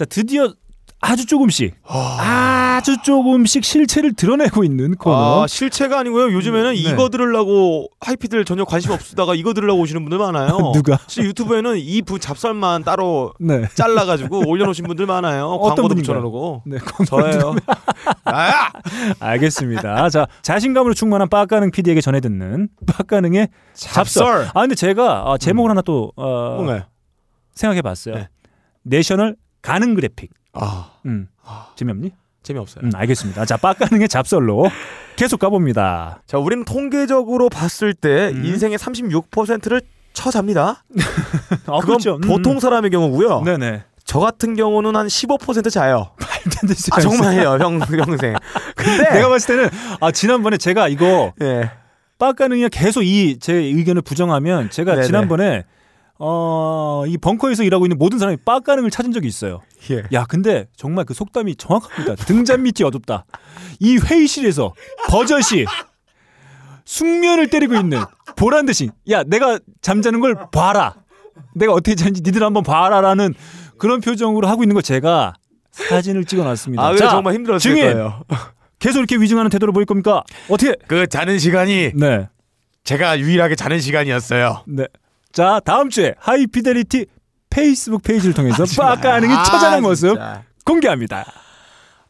자, 드디어 아주 조금씩 아 주 조금씩 실체를 드러내고 있는 코너. 아, 실체가 아니고요. 요즘에는 네. 이거 들으려고 하이피들 전혀 관심 없다가 이거 들으려고 오시는 분들 많아요. 누가? 유튜브에는 이 부 잡설만 따로 네. 잘라가지고 올려놓으신 분들 많아요. 어떤 광고도? 붙여놓고. 네, 저예요. 아! 알겠습니다. 자, 자신감으로 충만한 빡가능 PD에게 전해 듣는 빡가능의 잡설. 잡설. 아, 근데 제가 아, 제목을 하나 또 어, 뭔가요? 생각해 봤어요. 네. 내셔널 가능 그래픽. 아, 음. 재미없니? 재미없어요. 음, 알겠습니다. 자, 빡가능의 잡설로 계속 가봅니다. 자, 우리는 통계적으로 봤을 때 음. 인생의 36%를 처잡니다. 아, 그건 그렇죠. 음. 보통 사람의 경우고요. 네네. 저 같은 경우는 한 15% 자요. 아, 정말요, 형, 평생. 근데 내가 봤을 때는 아 지난번에 제가 이거 예. 빡가능이 계속 이 제 의견을 부정하면 제가 네네. 지난번에 어, 이 벙커에서 일하고 있는 모든 사람이 빡가능을 찾은 적이 있어요. 예. 야, 근데 정말 그 속담이 정확합니다. 등잔 밑이 어둡다. 이 회의실에서 버젓이 숙면을 때리고 있는 보란 듯이 야, 내가 잠자는 걸 봐라. 내가 어떻게 자는지 니들 한번 봐라라는 그런 표정으로 하고 있는 걸 제가 사진을 찍어놨습니다. 아, 자, 정말 힘들었을 증인 거예요. 계속 이렇게 위증하는 태도를 보일 겁니까? 어떻게? 그 자는 시간이 네. 제가 유일하게 자는 시간이었어요. 네. 자, 다음 주에 하이피델리티 페이스북 페이지를 통해서. 빡가능이 아, 처자는 모습 진짜. 공개합니다.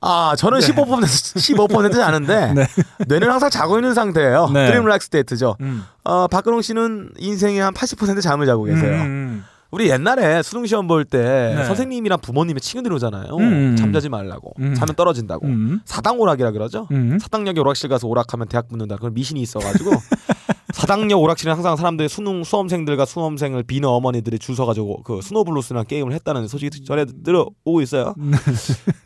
아, 저는 15% 15% 자는데 네. 뇌는 항상 자고 있는 상태예요. 네. dreamlike state죠. 음. 어, 박근홍 씨는 인생의 한 80% 잠을 자고 계세요. 음, 우리 옛날에 수능 시험 볼때 네. 선생님이랑 부모님이 친구들 오잖아요. 음. 잠자지 말라고. 음. 자면 떨어진다고. 음. 사당 오락이라 그러죠. 음. 사당역에 오락실 가서 오락하면 대학 붙는다. 그런 미신이 있어가지고 사당역 오락실에 항상 사람들이 수능 수험생들과 수험생을 비는 어머니들이 줄 서가지고 그 Snow Bros라는 게임을 했다는 소식이 전해 들어오고 있어요.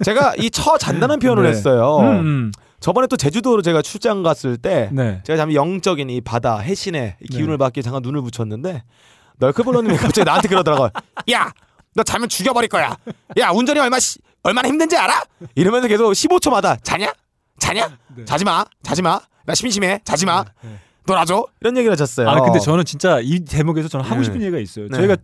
제가 이 처 잔다는 표현을 네. 했어요. 음, 음. 저번에 또 제주도로 제가 출장 갔을 때 네. 제가 잠시 영적인 이 바다 해신의 이 기운을 네. 받기 잠깐 눈을 붙였는데 널크블러님이 갑자기 나한테 그러더라고요. 야, 너 자면 죽여버릴 거야. 야, 운전이 얼마 시, 얼마나 힘든지 알아? 이러면서 계속 15초마다 자냐? 자냐? 네. 자지 마, 자지 마. 나 심심해, 자지 마. 놀아줘. 이런 얘기를 하셨어요. 아 근데 저는 진짜 이 대목에서 저는 하고 네. 싶은 얘기가 있어요. 네. 저희가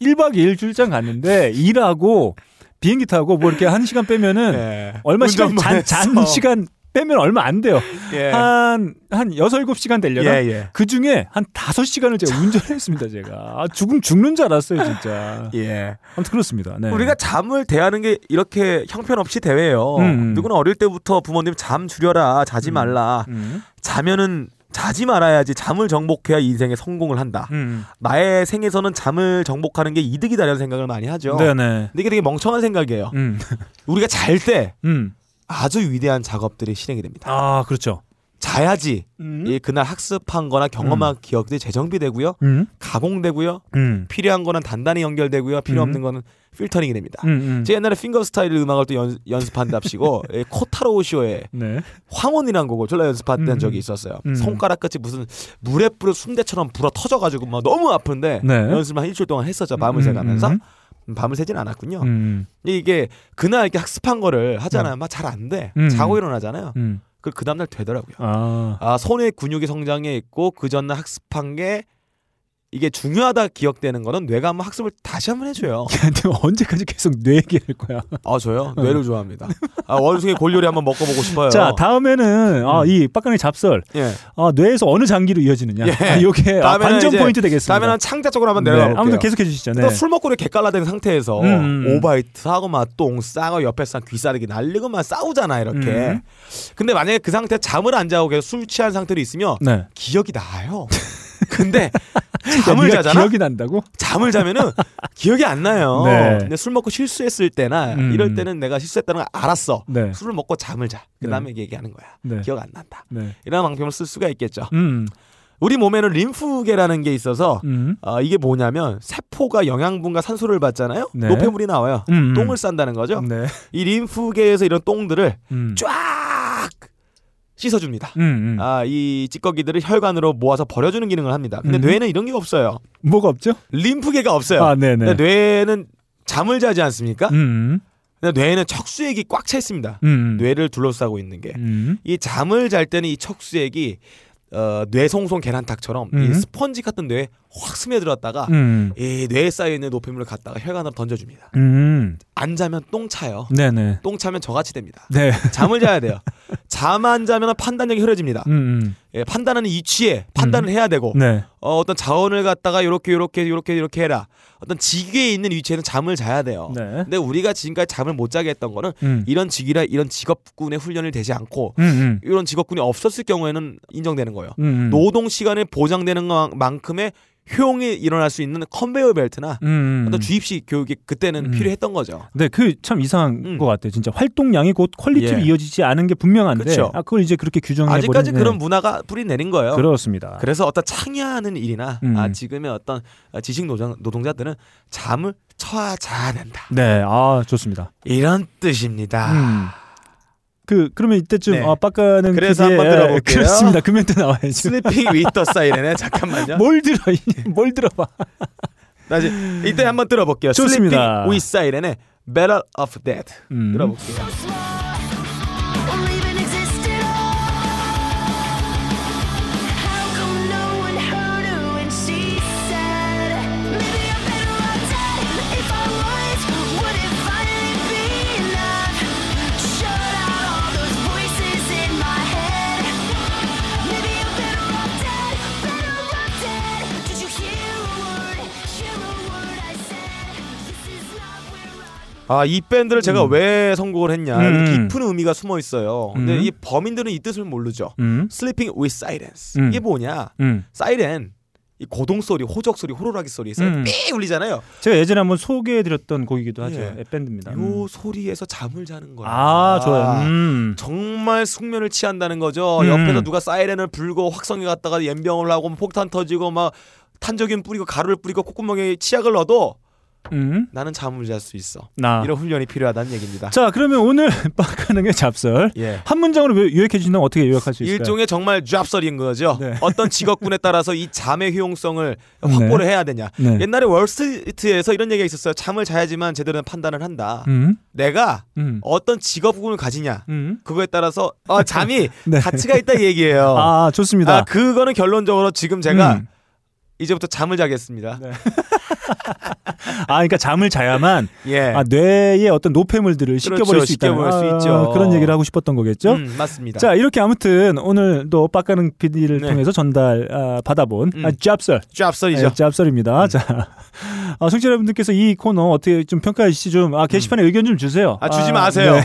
1박 2일 출장 갔는데 일하고 비행기 타고 뭐 이렇게 한 시간 빼면은 예. 얼마 시간 잔, 잔. 시간 빼면 얼마 안 돼요. 예. 한, 한 6, 7시간 되려나? 예, 예. 그 중에 한 5시간을 제가 운전했습니다, 제가. 아, 죽음, 죽는 줄 알았어요, 진짜. 예. 아무튼 그렇습니다. 네. 우리가 잠을 대하는 게 이렇게 형편없이 대회예요. 음. 누구나 어릴 때부터 부모님 잠 줄여라, 자지 음. 말라. 음, 자면은 자지 말아야지 잠을 정복해야 인생에 성공을 한다. 음. 나의 생에서는 잠을 정복하는 게 이득이다라는 생각을 많이 하죠. 네네. 근데 이게 되게 멍청한 생각이에요. 음. 우리가 잘때 음. 아주 위대한 작업들이 실행이 됩니다. 아, 그렇죠. 자야지 음. 이 그날 학습한 거나 경험한 기억들이 재정비되고요. 음. 가공되고요. 음. 필요한 거는 단단히 연결되고요. 필요 음. 없는 거는 필터링이 됩니다. 음. 음. 제 옛날에 핑거 스타일 음악을 또 연, 연습한답시고 예, 코타로 쇼의 네. 황혼이라는 곡을 졸라 연습했던 음. 적이 있었어요. 음. 손가락 끝이 무슨 물에 뿌려 순대처럼 불어 터져가지고 막 너무 아픈데 네. 연습을 한 일주일 동안 했었죠. 밤을 음, 새가면서 음. 음, 밤을 새진 않았군요. 음. 이게 그날 이렇게 학습한 거를 하잖아요. 막 잘 안 돼. 음. 자고 일어나잖아요. 그 다음날 되더라고요. 아. 아 손의 근육이 성장해 있고 그 전날 학습한 게 이게 중요하다 기억되는 거는 뇌가 한번 학습을 다시 한번 해줘요. 근데 언제까지 계속 뇌 얘기할 거야? 아 저요 뇌를 좋아합니다. 아 원숭이 골요리 한번 먹어보고 싶어요. 자, 다음에는 아, 음. 이 빡가는 잡설. 예. 아, 뇌에서 어느 장기로 이어지느냐. 예. 아, 아, 관전 이제- 포인트 되겠습니다. 다음에는 창자 쪽으로 한번 네, 내려가 볼게요. 아무튼 계속해 주시죠. 네. 또술 먹고 이렇게 객갈라된 상태에서 음, 음. 오바이트 하고 막똥 싸고 옆에 싼 귀싸르기 날리고 막 싸우잖아 이렇게. 음. 근데 만약에 그 상태 잠을 안 자고 계속 술 취한 상태로 있으면 네. 기억이 나요. 근데 야, 잠을 네가 자잖아. 기억이 난다고? 잠을 자면은 기억이 안 나요. 네. 근데 술 먹고 실수했을 때나 음. 이럴 때는 내가 실수했다는 걸 알았어. 네. 술을 먹고 잠을 자. 그 다음에 얘기하는 거야. 네. 기억 안 난다. 네. 이런 방법을 쓸 수가 있겠죠. 음. 우리 몸에는 림프계라는 게 있어서 음. 어, 이게 뭐냐면 세포가 영양분과 산소를 받잖아요. 네. 노폐물이 나와요. 음, 음. 똥을 싼다는 거죠. 네. 이 림프계에서 이런 똥들을 음. 쫙 씻어줍니다. 음, 음. 아, 이 찌꺼기들을 혈관으로 모아서 버려주는 기능을 합니다. 근데 음. 뇌는 이런 게 없어요. 뭐가 없죠? 림프계가 없어요. 아, 네, 네. 뇌는 잠을 자지 않습니까? 음. 근데 뇌는 척수액이 꽉 차 있습니다. 음. 뇌를 둘러싸고 있는 게. 음. 이 잠을 잘 때는 이 척수액이 어, 뇌송송 계란탁처럼 음. 이 스펀지 같은 뇌에 확 스며들었다가 음. 이 뇌에 쌓여 있는 노폐물을 갖다가 혈관으로 던져줍니다. 음. 안 자면 똥 차요. 네, 네. 똥 차면 저같이 됩니다. 네. 잠을 자야 돼요. 잠 안 자면 판단력이 흐려집니다. 음. 음. 예, 판단하는 이치에 판단을 해야 되고 네. 어, 어떤 자원을 갖다가 이렇게 이렇게 이렇게 이렇게 해라. 어떤 직위에 있는 위치에는 잠을 자야 돼요. 네. 근데 우리가 지금까지 잠을 못 자게 했던 거는 음. 이런 직위라 이런 직업군의 훈련을 되지 않고 음. 음. 이런 직업군이 없었을 경우에는 인정되는 거예요. 음. 음. 노동 시간에 보장되는 만큼의 효용이 일어날 수 있는 컨베이어 벨트나 음. 어떤 주입식 교육이 그때는 음. 필요했던 거죠. 네, 그 참 이상한 음. 것 같아요. 진짜 활동량이 곧 퀄리티로 예. 이어지지 않은 게 분명한데, 그쵸. 아 그걸 이제 그렇게 규정해 아직까지 버리는 그런 문화가 뿌리 내린 거예요. 그렇습니다. 그래서 어떤 창의하는 일이나 음. 아, 지금의 어떤 지식 노동, 노동자들은 잠을 쳐야 자야 된다. 네, 아 좋습니다. 이런 뜻입니다. 음. 그 그러면 이때쯤 네. 아 빡가능 그래서 한번 들어볼게요. 그렇습니다. 그 멘트 나와야죠. Sleeping With Sirens에 잠깐만요. 뭘 들어? 이- 뭘 들어봐? 다시 이때 한번 들어볼게요. 좋습니다. 슬리핑 위 사이렌의 Battle of Dead 음. 들어볼게요. 아, 이 밴드를 제가 왜 선곡을 했냐. 음. 여기 깊은 의미가 숨어 있어요. 근데 음. 이 범인들은 이 뜻을 모르죠. 음. Sleeping with Silence. 음. 이게 뭐냐? 음. 사이렌 이 고동 소리, 호적 소리, 호루라기 소리 있어요. 음. 삐 울리잖아요. 제가 예전에 한번 소개해드렸던 곡이기도 하죠. 예. 앱밴드입니다. 요 음. 소리에서 잠을 자는 거예요. 아 좋아요. 음. 정말 숙면을 취한다는 거죠. 음. 옆에서 누가 사이렌을 불고 확성에 갔다가 연병을 하고 뭐 폭탄 터지고 막 탄저균 뿌리고 가루를 뿌리고 콧구멍에 치약을 넣어도 음. 나는 잠을 잘 수 있어. 나. 이런 훈련이 필요하다는 얘기입니다. 자 그러면 오늘 빡가능의 잡설 예. 한 문장으로 요- 요약해 주신다면 어떻게 요약할 수 있을까요? 일종의 정말 잡설인 거죠. 네. 어떤 직업군에 따라서 이 잠의 효용성을 확보를 해야 되냐. 네. 옛날에 월스트리트에서 이런 얘기가 있었어요. 잠을 자야지만 제대로 된 판단을 한다. 음. 내가 음. 어떤 직업군을 가지냐. 음. 그거에 따라서 어, 잠이 네. 가치가 있다 이 얘기예요. 아 좋습니다. 아, 그거는 결론적으로 지금 제가 음. 이제부터 잠을 자겠습니다. 네. 아 그러니까 잠을 자야만 예. 아, 뇌의 어떤 노폐물들을 씻겨버릴 그렇죠. 수 있다. 씻겨버릴 수 있죠. 그런 얘기를 하고 싶었던 거겠죠. 음, 맞습니다. 자 이렇게 아무튼 오늘도 빡가능 PD를 네. 통해서 전달 아, 받아본 음. 아, 잡설 잡설이죠. 네, 짭설입니다. 자, 아, 청취자 여러분들께서 이 코너 어떻게 좀 평가해 주시 좀 아, 게시판에 의견 좀 주세요. 아, 주지 마세요. 네.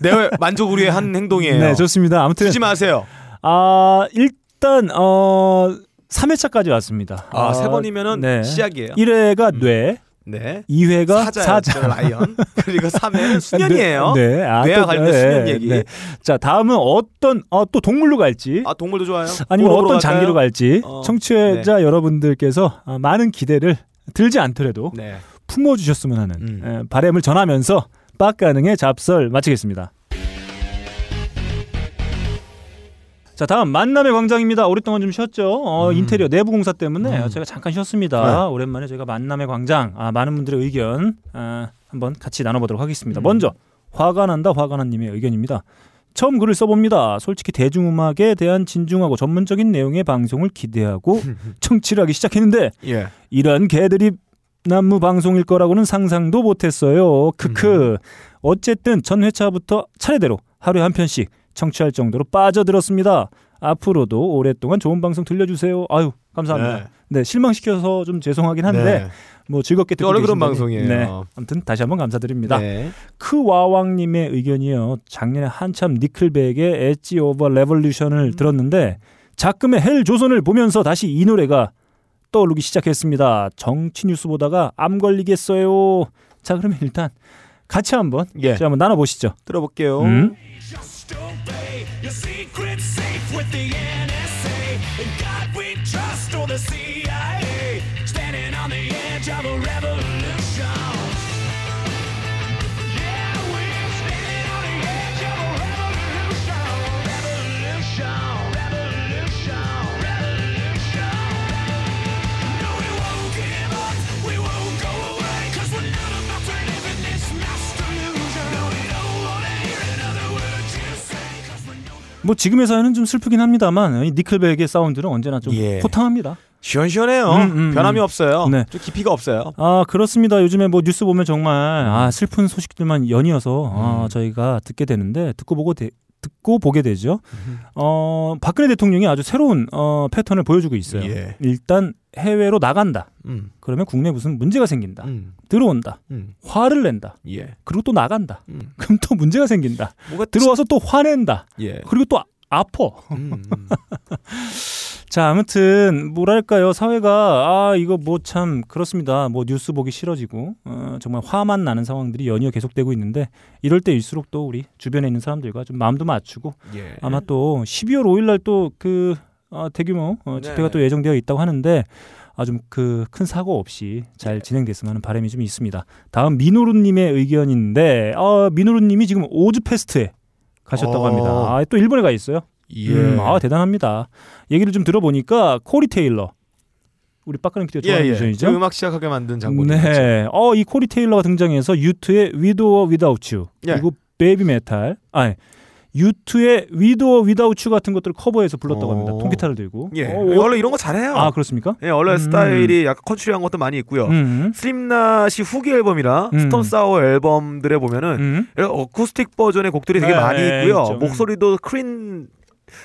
내 만족을 위해 한 행동이에요. 네, 좋습니다. 아무튼 주지 마세요. 아, 일단 어 3회차까지 왔습니다. 아, 세 번이면은 네. 시작이에요. 1회가 음. 뇌, 네. 2회가 사자예요. 사자. 라이언. 그리고 3회는 수년이에요. 네. 네. 아, 뇌와 또, 관련된 수년 얘기. 자, 다음은 어떤 어, 또 동물로 갈지 아, 동물도 좋아요. 아니면 어떤 갈까요? 장기로 갈지 어, 청취자 여러분들께서 아, 많은 기대를 들지 않더라도 네. 품어주셨으면 하는 음. 에, 바람을 전하면서 빡가능의 잡설 마치겠습니다. 자 다음 만남의 광장입니다. 오랫동안 좀 쉬었죠. 어, 음. 인테리어 내부 공사 때문에 음. 제가 잠깐 쉬었습니다. 네. 오랜만에 저희가 만남의 광장 아, 많은 분들의 의견 아, 한번 같이 나눠보도록 하겠습니다. 음. 먼저 화가 난다 화가 난님의 의견입니다. 처음 글을 써봅니다. 솔직히 대중음악에 대한 진중하고 전문적인 내용의 방송을 기대하고 청취를 하기 시작했는데 예. 이런 개들이 난무 방송일 거라고는 상상도 못했어요. 크크. 어쨌든 전 회차부터 차례대로 하루에 한 편씩 청취할 정도로 빠져들었습니다. 앞으로도 오랫동안 좋은 방송 들려주세요. 아유 감사합니다. 네, 실망시켜서 좀 죄송하긴 한데 네. 뭐 즐겁게 듣고 원래 그런. 방송이에요. 네, 아무튼 다시 한번 감사드립니다. 네. 크와왕님의 의견이요. 작년에 한참 Nickelback의 Edge of a Revolution을 들었는데 작금의 헬 조선을 보면서 다시 이 노래가 떠오르기 시작했습니다. 정치 뉴스 보다가 암 걸리겠어요. 자 그러면 일단 같이 한번 예. 한번 나눠보시죠. 들어볼게요. 음. Secret safe with the NSA. In God we trust or the CIA. 뭐 지금의 사연은 좀 슬프긴 합니다만 이 니클백의 사운드는 언제나 좀 예. 호탕합니다. 시원시원해요. 음, 음, 변함이 음. 없어요. 네. 좀 깊이가 없어요. 아 그렇습니다. 요즘에 뭐 뉴스 보면 정말 아 슬픈 소식들만 연이어서 아, 저희가 듣게 되는데 듣고 보고 되- 듣고 보게 되죠. 어 박근혜 대통령이 아주 새로운 어 패턴을 보여주고 있어요. 예. 일단 해외로 나간다. 음. 그러면 국내 무슨 문제가 생긴다. 음. 들어온다. 음. 화를 낸다. 예. 그리고 또 나간다. 음. 그럼 또 문제가 생긴다. 뭐가 들어와서 또 화낸다. 예. 그리고 또 아퍼. 자, 아무튼 뭐랄까요 사회가 아 이거 뭐 참 그렇습니다. 뭐 뉴스 보기 싫어지고 어, 정말 화만 나는 상황들이 연이어 계속되고 있는데 이럴 때일수록 또 우리 주변에 있는 사람들과 좀 마음도 맞추고 예. 아마 또 12월 5일 날 또그 대규모 어, 집회가 네. 또 예정되어 있다고 하는데 아 좀 그 큰 사고 없이 잘 진행됐으면 하는 바람이 좀 있습니다. 다음 미노루님의 의견인데 어, 미노루님이 지금 Ozzfest에 가셨다고 어. 합니다. 아, 또 일본에 가 있어요. 예. 음, 아 대단합니다. 얘기를 좀 들어보니까 코리 테일러 우리 빡가능 기대 예, 좋아하는 예. 뮤지션이죠. 그 음악 시작하게 만든 장본인. 네. 어, 이 코리 테일러가 등장해서 유투의 위도어 위다우츠 You 예. 그리고 베이비 메탈 아니 유투의 위도어 위다우츠 같은 것들을 커버해서 불렀다고 합니다. 어. 통기타를 들고. 예. 어, 원래 이런 거 잘해요. 아 그렇습니까? 예, 원래 음. 스타일이 약간 컨츄리한 것도 많이 있고요. 음. 슬림낫이 후기 앨범이라 음. Stone Sour 앨범들에 보면은 음. 어쿠스틱 버전의 곡들이 되게 네, 많이 있고요. 있죠. 음. 목소리도 clean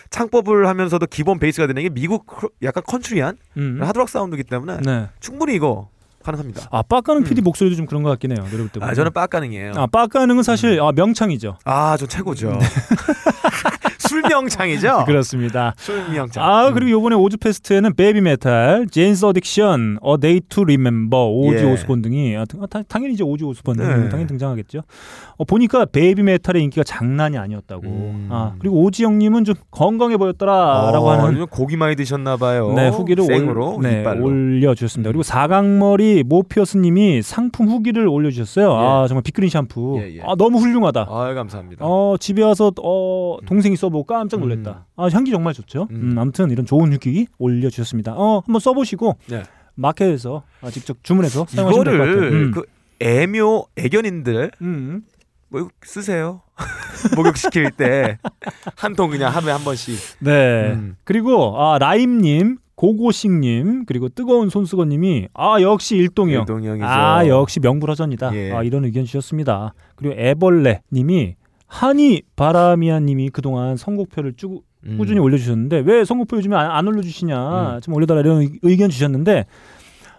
창법을 하면서도 기본 베이스가 되는 게 미국 약간 컨츄리한 음. 하드락 사운드이기 때문에 네. 충분히 이거 가능합니다. 아 빡가능 음. PD 목소리도 좀 그런 것 같긴 해요. 노래 볼 때. 아. 저는 빡가능이에요. 아 빡가능은 사실 아, 명창이죠. 아, 저 최고죠. 술명창이죠. 그렇습니다. 술명창. 아 그리고 요번에 Ozzfest에는 베이비 메탈, Jane's Addiction, A Day To Remember, 오지 예. 오스본 등이 아, 당- 아, 당- 당연히 이제 오지 오스본 등 네. 당연히 등장하겠죠. 어, 보니까 베이비 메탈의 인기가 장난이 아니었다고. 음. 아 그리고 오지 형님은 좀 건강해 보였더라라고 어, 하는 고기 많이 드셨나 봐요. 네, 후기를 생으로 올, 네. 올려주셨습니다. 그리고 사각머리 모피어스님이 상품 후기를 올려주셨어요. 아 정말 빅그린 샴푸. 예, 예. 아 너무 훌륭하다. 아, 감사합니다. 어 집에 와서 어 동생이 써보고 깜짝 놀랐다. 아 향기 정말 좋죠. 음. 음, 아무튼 이런 좋은 후기 올려주셨습니다. 어 한번 써보시고 네. 마켓에서 아, 직접 주문해서 사용하시면 될것 같아요. 음. 그 애묘 애견인들 음. 뭐 쓰세요. 목욕시킬 때 한 통 그냥 하루에 한 번씩. 네. 음. 그리고 아 라임님. 고고식님 그리고 뜨거운 손수건님이 아 역시 일동형 일동형이죠. 아 역시 명불허전이다. 예. 아, 이런 의견 주셨습니다. 그리고 애벌레님이 한이 바라미아님이 그동안 선곡표를 쭉 음. 꾸준히 올려주셨는데 왜 선곡표 요즘에 안, 안 올려주시냐 음. 좀 올려달라 이런 의- 의견 주셨는데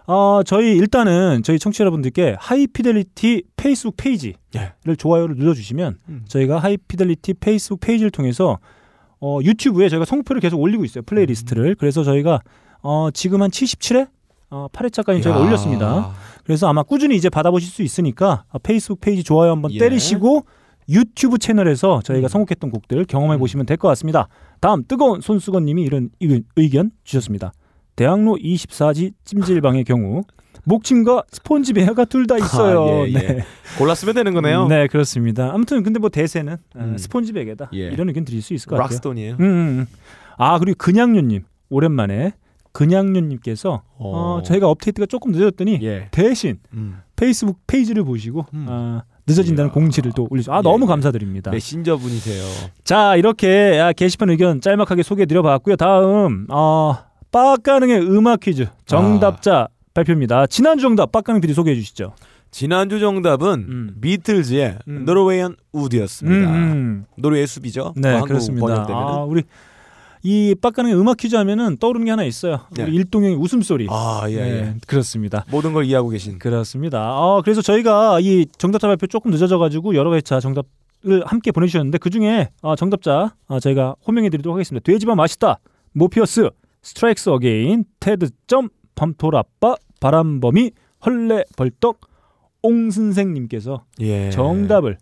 어, 저희 일단은 저희 청취자 여러분들께 하이피델리티 페이스북 페이지를 예. 좋아요를 눌러주시면 음. 저희가 하이피델리티 페이스북 페이지를 통해서 어, 유튜브에 저희가 선곡표를 계속 올리고 있어요 플레이리스트를 음. 그래서 저희가 어, 지금 한 77회 어, 8회차까지 저희가 야. 올렸습니다. 그래서 아마 꾸준히 이제 받아보실 수 있으니까 어, 페이스북 페이지 좋아요 한번 예. 때리시고 유튜브 채널에서 저희가 음. 선곡했던 곡들 경험해 보시면 될 것 같습니다. 다음 뜨거운 손수건님이 이런 의견 주셨습니다. 대학로 24시 찜질방의 경우 목침과 스폰지 베개가 둘 다 있어요. 아, 예, 예. 네. 골랐으면 되는 거네요. 네, 그렇습니다. 아무튼 근데 뭐 대세는 어, 음. 스폰지 베개다 예. 이런 의견 드릴 수 있을 것 같아요. 락스톤이에요. 음, 음, 음. 아 그리고 그냥류님 오랜만에 그냥류님께서 어, 어. 저희가 업데이트가 조금 늦어졌더니 예. 대신 음. 페이스북 페이지를 보시고 음. 아, 늦어진다는 이야. 공지를 또 올리죠. 아 예, 너무 예. 감사드립니다. 메신저 분이세요. 자 이렇게 아, 게시판 의견 짤막하게 소개해드려봤고요. 다음 어, 빡가능의 음악 퀴즈 정답자 아. 발표입니다. 지난주 정답 빡가능 PD 소개해 주시죠. 지난주 정답은 음. 비틀즈의 음. 노르웨이언 우드였습니다. 음, 음. 노르웨이 숲이죠. 네뭐 한국 그렇습니다. 아, 우리 이 빡가능의 음악 퀴즈 하면은 떠오르는 게 하나 있어요. 네. 우리 일동형의 웃음소리. 아, 예, 네, 예. 그렇습니다. 모든 걸 이해하고 계신. 그렇습니다. 어, 그래서 저희가 이 정답자 발표 조금 늦어져가지고 여러 회차 정답 을 함께 보내주셨는데 그 중에 어, 정답자 어, 저희가 호명해드리도록 하겠습니다. 돼지바 맛있다. 모피어스, Strikes Again, 테드 점, 밤토라빠, 바람범이, 헐레 벌떡, 옹 선생님께서 예. 정답을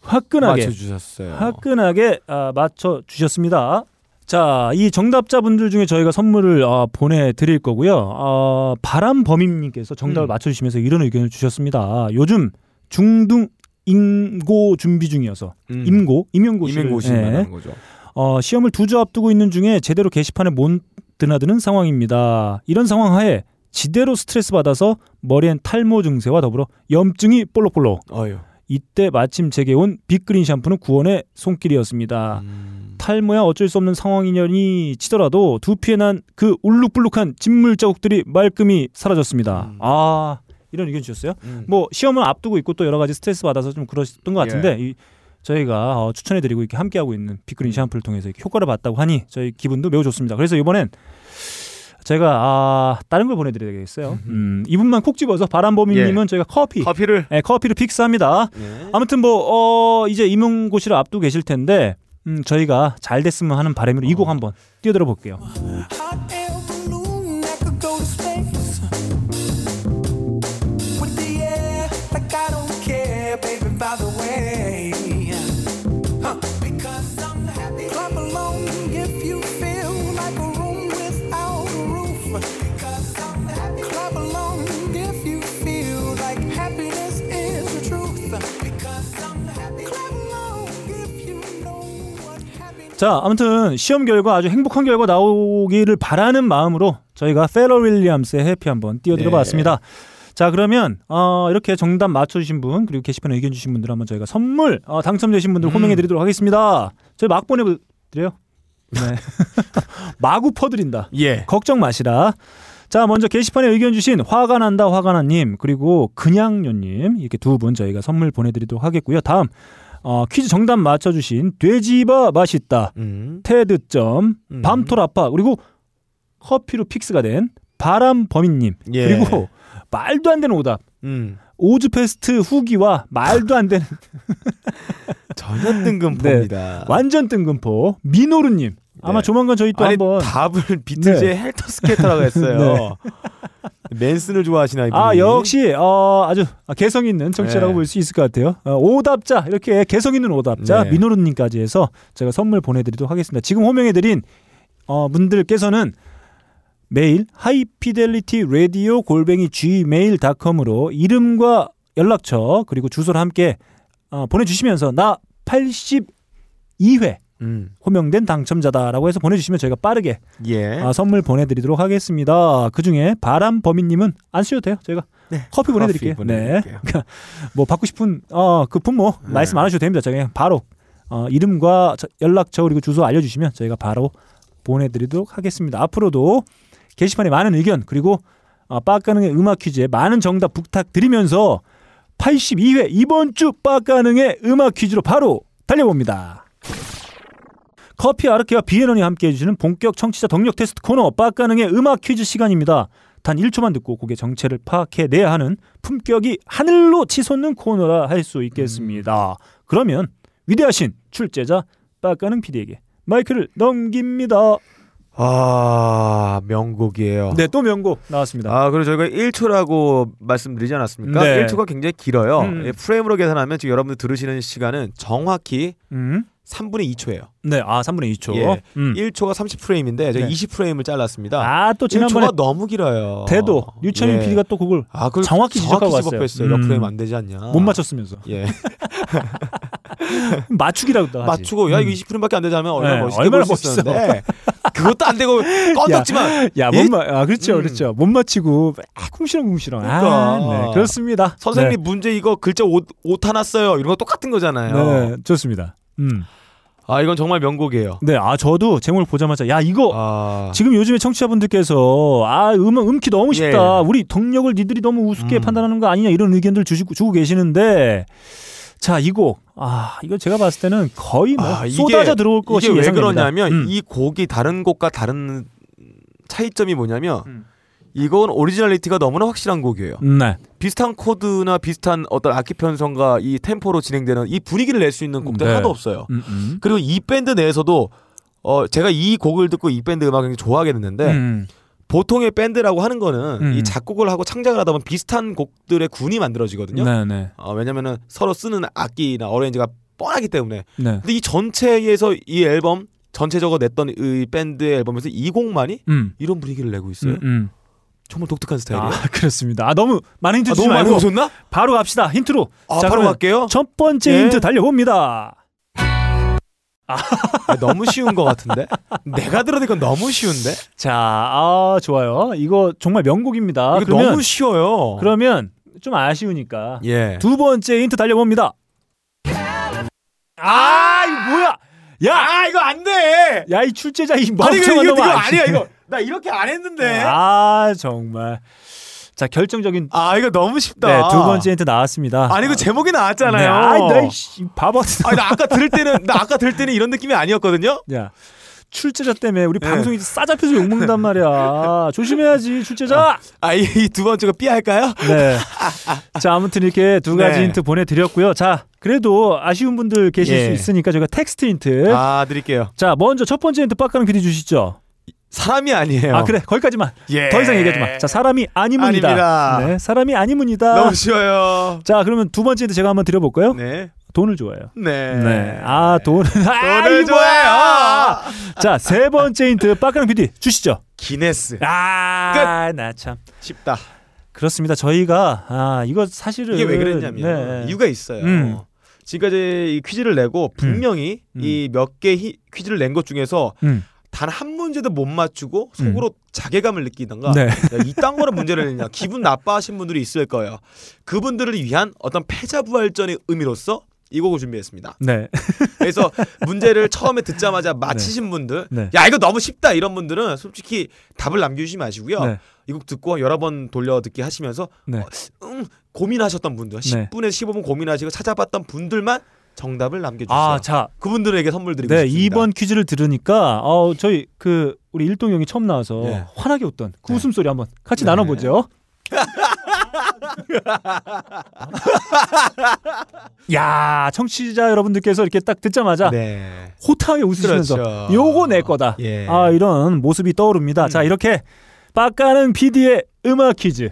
화끈하게 맞춰주셨어요. 화끈하게 아, 맞춰 주셨습니다. 자, 이 정답자분들 중에 저희가 선물을 아, 보내드릴 거고요. 아, 바람범임님께서 정답을 음. 맞춰주시면서 이런 의견을 주셨습니다. 요즘 중등 임고 준비 중이어서 음. 임고 임용고 씨를 임용고시 예. 거죠. 어, 시험을 두 주 앞두고 있는 중에 제대로 게시판에 못 드나드는 상황입니다. 이런 상황 하에 지대로 스트레스 받아서 머리엔 탈모 증세와 더불어 염증이 볼록볼록. 어유. 이때 마침 제게 온 빅그린 샴푸는 구원의 손길이었습니다. 음. 탈모야 어쩔 수 없는 상황이냐니 치더라도 두피에 난 그 울룩불룩한 진물 자국들이 말끔히 사라졌습니다. 음. 아 이런 의견 주셨어요? 음. 뭐 시험을 앞두고 있고 또 여러 가지 스트레스 받아서 좀 그러셨던 것 같은데 예. 이, 저희가 어, 추천해드리고 이렇게 함께하고 있는 빅그린 샴푸를 통해서 이렇게 효과를 봤다고 하니 저희 기분도 매우 좋습니다. 그래서 이번엔 제가 아, 다른 걸 보내드려야겠어요. 음, 이분만 콕 집어서 바람범이님은 저희가 커피, 커피를. 네, 커피를 픽스합니다. 네. 아무튼 뭐 어, 이제 임용고시를 앞두고 계실 텐데 음, 저희가 잘 됐으면 하는 바람으로 이 곡 한번 띄워드려 볼게요. 자, 아무튼 시험 결과 아주 행복한 결과 나오기를 바라는 마음으로 저희가 페러 윌리엄스의 해피 한번 띄워드려 네. 봤습니다. 자, 그러면 어, 이렇게 정답 맞춰주신 분 그리고 게시판에 의견 주신 분들 한번 저희가 선물 어, 당첨되신 분들 음. 호명해드리도록 하겠습니다. 저희 막 보내드려요. 네. 마구 퍼드린다. 예. 걱정 마시라. 자, 먼저 게시판에 의견 주신 화가 난다 화가 난님 그리고 그냥요님 이렇게 두 분 저희가 선물 보내드리도록 하겠고요. 다음 어, 퀴즈 정답 맞춰주신 돼지바 맛있다 음. 테드점 음. 밤토라빠 그리고 커피로 픽스가 된 바람범이님 예. 그리고 말도 안 되는 오답 음. Ozzfest 후기와 말도 안 되는 전혀 뜬금포입니다. 완전 뜬금포 미노루님. 아마 네. 조만간 저희 또 아니 한번 답을 비틀즈의 네. Helter Skelter라고 했어요. 맨슨을 좋아하시나 이분이. 아 역시 어, 아주 개성 있는 청취자라고 네. 볼수 있을 것 같아요. 어, 오답자 이렇게 개성 있는 오답자 네. 민호루님까지 해서 제가 선물 보내드리도록 하겠습니다. 지금 호명해드린 어, 분들께서는 메일 하이피델리티 라디오 골뱅이 gmail.com으로 이름과 연락처 그리고 주소를 함께 어, 보내주시면서 나 82회 음. 호명된 당첨자다라고 해서 보내주시면 저희가 빠르게 예. 아, 선물 보내드리도록 하겠습니다. 그 중에 바람 범인님은 안 쓰셔도 돼요. 저희가 네. 커피 보내드릴게요. 네. 뭐 받고 싶은 어, 그품 뭐 네. 말씀 안 하셔도 됩니다. 저희 바로 어, 이름과 저- 연락처 그리고 주소 알려주시면 저희가 바로 보내드리도록 하겠습니다. 앞으로도 게시판에 많은 의견 그리고 어, 빠가능의 음악 퀴즈에 많은 정답 부탁드리면서 82회 이번 주 빠가능의 음악 퀴즈로 바로 달려봅니다. 커피 아르케와 비에넌이 함께 해 주시는 본격 청취자 동력 테스트 코너 빠가능의 음악 퀴즈 시간입니다. 단 1초만 듣고 곡의 정체를 파악해내야 하는 품격이 하늘로 치솟는 코너라 할 수 있겠습니다. 그러면 위대하신 출제자 빠가능 PD에게 마이크를 넘깁니다. 아 명곡이에요. 네, 또 명곡 나왔습니다. 아 그리고 저희가 1초라고 말씀드리지 않았습니까? 네. 1초가 굉장히 길어요. 음. 예, 프레임으로 계산하면 지금 여러분들 들으시는 시간은 정확히 음. 3분의 2초예요. 네, 아 3분의 2초. 예. 음. 1초가 30프레임인데 저희 네. 20프레임을 잘랐습니다. 아, 또 지난번에 1초가 너무 길어요. 대도 유천민 예. PD가 또 그걸 아, 그걸 정확히 지적하고 왔어요. 집어했어요. 음. 몇 프레임 안 되지 않냐? 못 맞췄으면서 예. 맞추기라고 하지. 맞추고 야 이거 음. 20프레임밖에 안 되자면 얼마나 네, 멋있게 얼마나 볼수 있었는데 그것도 안 되고 껌덕지만 야, 예? 못 맞, 아, 그렇죠, 음. 그렇죠. 못 맞히고, 아, 궁시렁궁시렁. 그러니까. 아, 네, 그렇습니다. 선생님 문제 이거 글자 옷, 오타 났어요. 이런 거 똑같은 네, 거잖아요. 네, 좋습니다. 음. 아 이건 정말 명곡이에요. 네, 아, 저도 제목을 보자마자, 야, 이거, 아 지금 요즘에 청취자분들께서, 아, 음, 음키 너무 쉽다. 예. 우리 동력을 니들이 너무 우습게 음. 판단하는 거 아니냐, 이런 의견들 주시고, 주고 계시는데, 자, 이 곡, 아, 이거 제가 봤을 때는 거의 뭐, 아, 이게- 쏟아져 들어올 것이 이게 왜 예상됩니다. 그러냐면 음. 이 곡이 다른 곡과 다른 차이점이 뭐냐면 음. 이건 originality가 너무나 확실한 곡이에요. 네. 비슷한 코드나 비슷한 어떤 악기 편성과 이 템포로 진행되는 이 분위기를 낼 수 있는 곡들 네. 하나도 없어요. 음, 음. 그리고 이 밴드 내에서도 어 제가 이 곡을 듣고 이 밴드 음악을 좋아하게 됐는데 음. 보통의 밴드라고 하는 거는 음. 이 작곡을 하고 창작을 하다 보면 비슷한 곡들의 군이 만들어지거든요. 네, 네. 어, 왜냐면은 서로 쓰는 악기나 arrange가 뻔하기 때문에. 네. 근데 이 전체에서 이 앨범 전체적으로 냈던 이 밴드의 앨범에서 이 곡만이 음. 이런 분위기를 내고 있어요. 음, 음. 정말 독특한 스타일이에요. 아, 그렇습니다. 아, 너무 많은 힌트 아, 주지 말고 오셨나? 바로 갑시다. 힌트로. 아, 자, 바로 갈게요. 첫 번째 예. 힌트 달려봅니다. 아, 너무 쉬운 것 같은데? 내가 들으니까 너무 쉬운데? 자, 아, 좋아요. 이거 정말 명곡입니다. 이거 그러면, 너무 쉬워요. 그러면 좀 아쉬우니까 예. 두 번째 힌트 달려봅니다. 아, 이거 뭐야? 야, 아 이거 안 돼. 야, 이 출제자 이 아니 이거 멍청한 이거, 놈 이거 아니야, 아니야 이거. 나 이렇게 안 했는데. 아, 정말. 자, 결정적인 아 이거 너무 쉽다. 네, 두 번째 힌트 나왔습니다. 아니 이거 제목이 네, 나왔잖아요. 아이, 나, 이씨, 바보. 아니 나 아까 들을 때는 나 아까 들을 때는 이런 느낌이 아니었거든요. 야, 출제자 때문에 우리 네. 방송이 싸 잡혀서 욕먹는단 말이야. 조심해야지, 출제자. 아이두 번째가 삐 할까요? 네. 자, 아무튼 이렇게 두 가지 네. 힌트 보내드렸고요. 자, 그래도 아쉬운 분들 계실 예. 수 있으니까 저희가 텍스트 힌트. 아 드릴게요. 자, 먼저 첫 번째 힌트 빡가는 PD 주시죠. 사람이 아니에요. 아, 그래. 거기까지만. 예. 더 이상 얘기하지 마. 자, 사람이 아니문이다. 아닙니다. 네, 사람이 아니문이다. 너무 쉬워요. 자, 그러면 두 번째 제가 한번 드려볼까요? 네. 돈을 좋아해요. 네. 네. 아, 돈은. 아, 돈을 이 뭐야. 좋아해요. 자, 세 번째 힌트 빡가는 PD 주시죠. 기네스. 아, 나 참. 쉽다. 그렇습니다. 저희가 아 이거 사실은 이게 왜 그랬냐면 네. 이유가 있어요. 음. 지금까지 이 퀴즈를 내고 분명히 음. 이몇 개 퀴즈를 낸 것 중에서 음. 단 한 문제도 못 맞추고 속으로 자괴감을 느끼던가 네. 야, 이딴 거를 문제를 내냐 기분 나빠하신 분들이 있을 거예요. 그분들을 위한 어떤 패자부활전의 의미로서 이 곡을 준비했습니다. 네. 그래서 문제를 처음에 듣자마자 맞히신 분들, 네. 야 이거 너무 쉽다 이런 분들은 솔직히 답을 남겨주지 마시고요. 네. 이곡 듣고 여러 번 돌려 듣기 하시면서 네. 어, 음, 고민하셨던 분들, 네. 10분에서 15분 고민하시고 찾아봤던 분들만 정답을 남겨주세요. 아, 자. 그분들에게 선물 드리고 네, 싶습니다. 이번 퀴즈를 들으니까 어 저희 그 우리 일동 형이 처음 나와서 네. 환하게 웃던 그 웃음소리 한번 같이 나눠 보죠. 야, 청취자 여러분들께서 이렇게 딱 듣자마자 네. 호탕하게 웃으시면서 그렇죠. 요거 내 거다. 예. 아, 이런 모습이 떠오릅니다. 음. 자, 이렇게 빡가는 PD의 음악 퀴즈.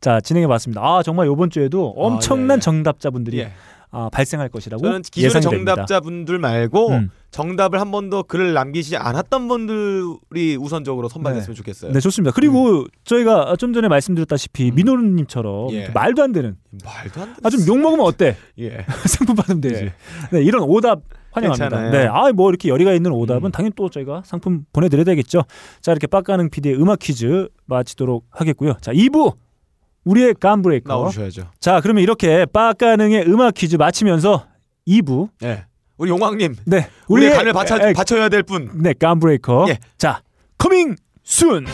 자, 진행해 봤습니다. 아, 정말 요번 주에도 엄청난 예. 정답자분들이 예. 아, 발생할 것이라고 저는 기존의. 정답자분들 말고 음. 정답을 한 번도 글을 남기지 않았던 분들이 우선적으로 선발됐으면 좋겠어요. 네, 좋습니다. 그리고 저희가 좀 전에 말씀드렸다시피 음. 민호님처럼 예. 말도 안 되는 말도 안 돼. 아좀 욕 먹으면 어때? 예. 상품 받으면 되지. 예. 네, 이런 오답 환영합니다. 괜찮아요. 네, 아 뭐 이렇게 열의가 있는 오답은 음. 당연히 또 저희가 상품 보내드려야 되겠죠. 자 이렇게 빡가는 PD의 음악 퀴즈 마치도록 하겠고요. 자 2부 우리의 감브레이커. 나오셔야죠. 자 그러면 이렇게 빡가능의 음악 퀴즈 마치면서 2부 예. 우리 용왕님 네 우리의 우리의 간을 바쳐, 에, 바쳐야 될 분. 네 감브레이커. 예. 자 coming soon.